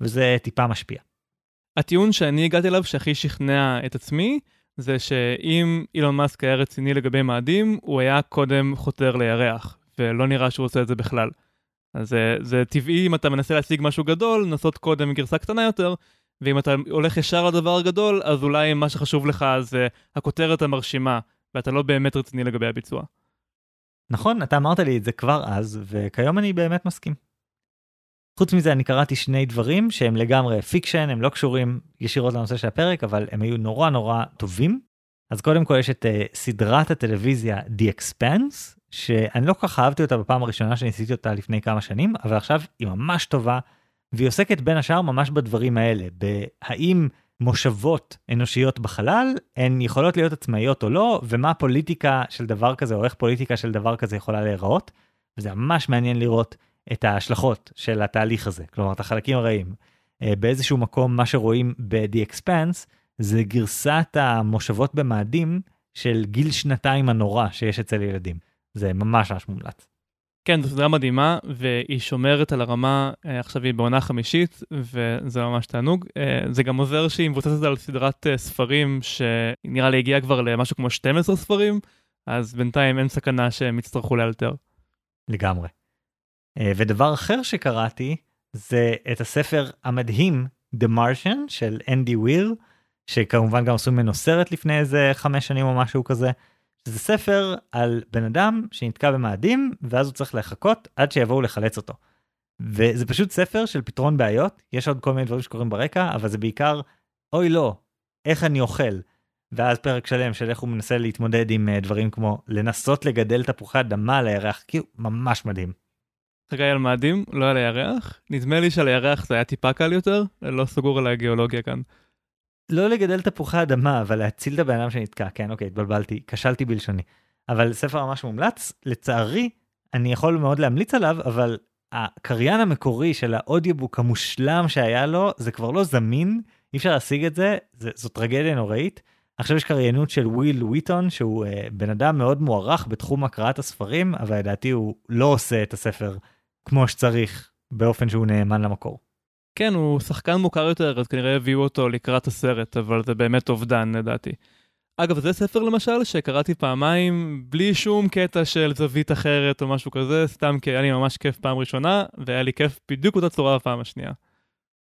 וזה טיפה משפיע. הטיעון שאני הגעתי אליו שהכי שכנע את עצמי, זה שאם אילון מאסק היה רציני לגבי מאדים, הוא היה קודם חותר לירח, ולא נראה שהוא עושה את זה בכלל. אז זה, זה טבעי אם אתה מנסה להשיג משהו גדול, לנסות קודם גרסה קטנה יותר, ואם אתה הולך ישר לדבר הגדול, אז אולי מה שחשוב לך זה הכותרת המרשימה, ואתה לא באמת רציני לגבי הביצוע. נכון, אתה אמרת לי את זה כבר אז, וכיום אני באמת מסכים. חוץ מזה, אני קראתי שני דברים שהם לגמרי fiction, הם לא קשורים ישירות לנושא של הפרק, אבל הם היו נורא נורא טובים. אז קודם כל יש את uh, סדרת הטלוויזיה The Expanse, שאני לא כל כך אהבתי אותה בפעם הראשונה שניסיתי אותה לפני כמה שנים, אבל עכשיו היא ממש טובה, והיא עוסקת בין השאר ממש בדברים האלה, בהאם מושבות אנושיות בחלל הן יכולות להיות עצמאיות או לא, ומה הפוליטיקה של דבר כזה, או איך פוליטיקה של דבר כזה יכולה להיראות, וזה ממש מעניין לראות את ההשלכות של התהליך הזה, כלומר את החלקים הרעים. אה, באיזשהו מקום מה שרואים ב-The Expanse זה גרסת המושבות במאדים של גיל שנתיים הנורא שיש אצל ילדים. זה ממש ממש מומלץ. כן, זו סדרה מדהימה, והיא שומרת על הרמה, אה, עכשיו היא בעונה חמישית, וזה ממש תענוג. אה, זה גם עוזר שהיא מבוססת על סדרת ספרים, שנראה לי הגיעה כבר למשהו כמו 12 ספרים, אז בינתיים אין סכנה שהם יצטרכו לאלתר. לגמרי. אה, ודבר אחר שקראתי זה את הספר המדהים The Martian של אנדי וויר, שכמובן גם עשו ממנו סרט לפני איזה חמש שנים או משהו כזה. זה ספר על בן אדם שנתקע במאדים ואז הוא צריך לחכות עד שיבואו לחלץ אותו. וזה פשוט ספר של פתרון בעיות, יש עוד כל מיני דברים שקורים ברקע, אבל זה בעיקר, אוי לא, איך אני אוכל. ואז פרק שלם של איך הוא מנסה להתמודד עם אה, דברים כמו לנסות לגדל תפוחי אדמה על הירח, כאילו ממש מדהים. חגי על מאדים, לא על הירח. נדמה לי שעל הירח זה היה טיפה קל יותר, לא סגור על הגיאולוגיה כאן. לא לגדל תפוחי אדמה, אבל להציל את הבן אדם שנתקע. כן, אוקיי, התבלבלתי, כשלתי בלשוני. אבל ספר ממש מומלץ, לצערי, אני יכול מאוד להמליץ עליו, אבל הקריין המקורי של האודיובוק המושלם שהיה לו, זה כבר לא זמין, אי אפשר להשיג את זה, זה זו טרגדיה נוראית. עכשיו יש קריינות של וויל וויטון, שהוא uh, בן אדם מאוד מוערך בתחום הקראת הספרים, אבל לדעתי הוא לא עושה את הספר כמו שצריך, באופן שהוא נאמן למקור. כן, הוא שחקן מוכר יותר, אז כנראה הביאו אותו לקראת הסרט, אבל זה באמת אובדן לדעתי. אגב, זה ספר למשל שקראתי פעמיים בלי שום קטע של זווית אחרת או משהו כזה, סתם כי היה לי ממש כיף פעם ראשונה, והיה לי כיף בדיוק אותה צורה בפעם השנייה.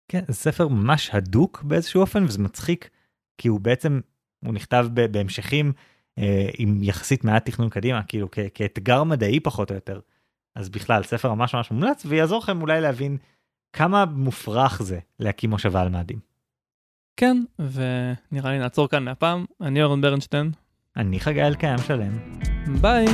כן, זה ספר ממש הדוק באיזשהו אופן, וזה מצחיק, כי הוא בעצם, הוא נכתב בהמשכים אה, עם יחסית מעט תכנון קדימה, כאילו כאתגר מדעי פחות או יותר. אז בכלל, ספר ממש ממש מומלץ, ויעזור לכם אולי להבין כמה מופרך זה להקים מושבה על מאדים. כן, ונראה לי נעצור כאן להפעם. אני אורן ברנשטיין. אני חגי אלקיים שלם. ביי.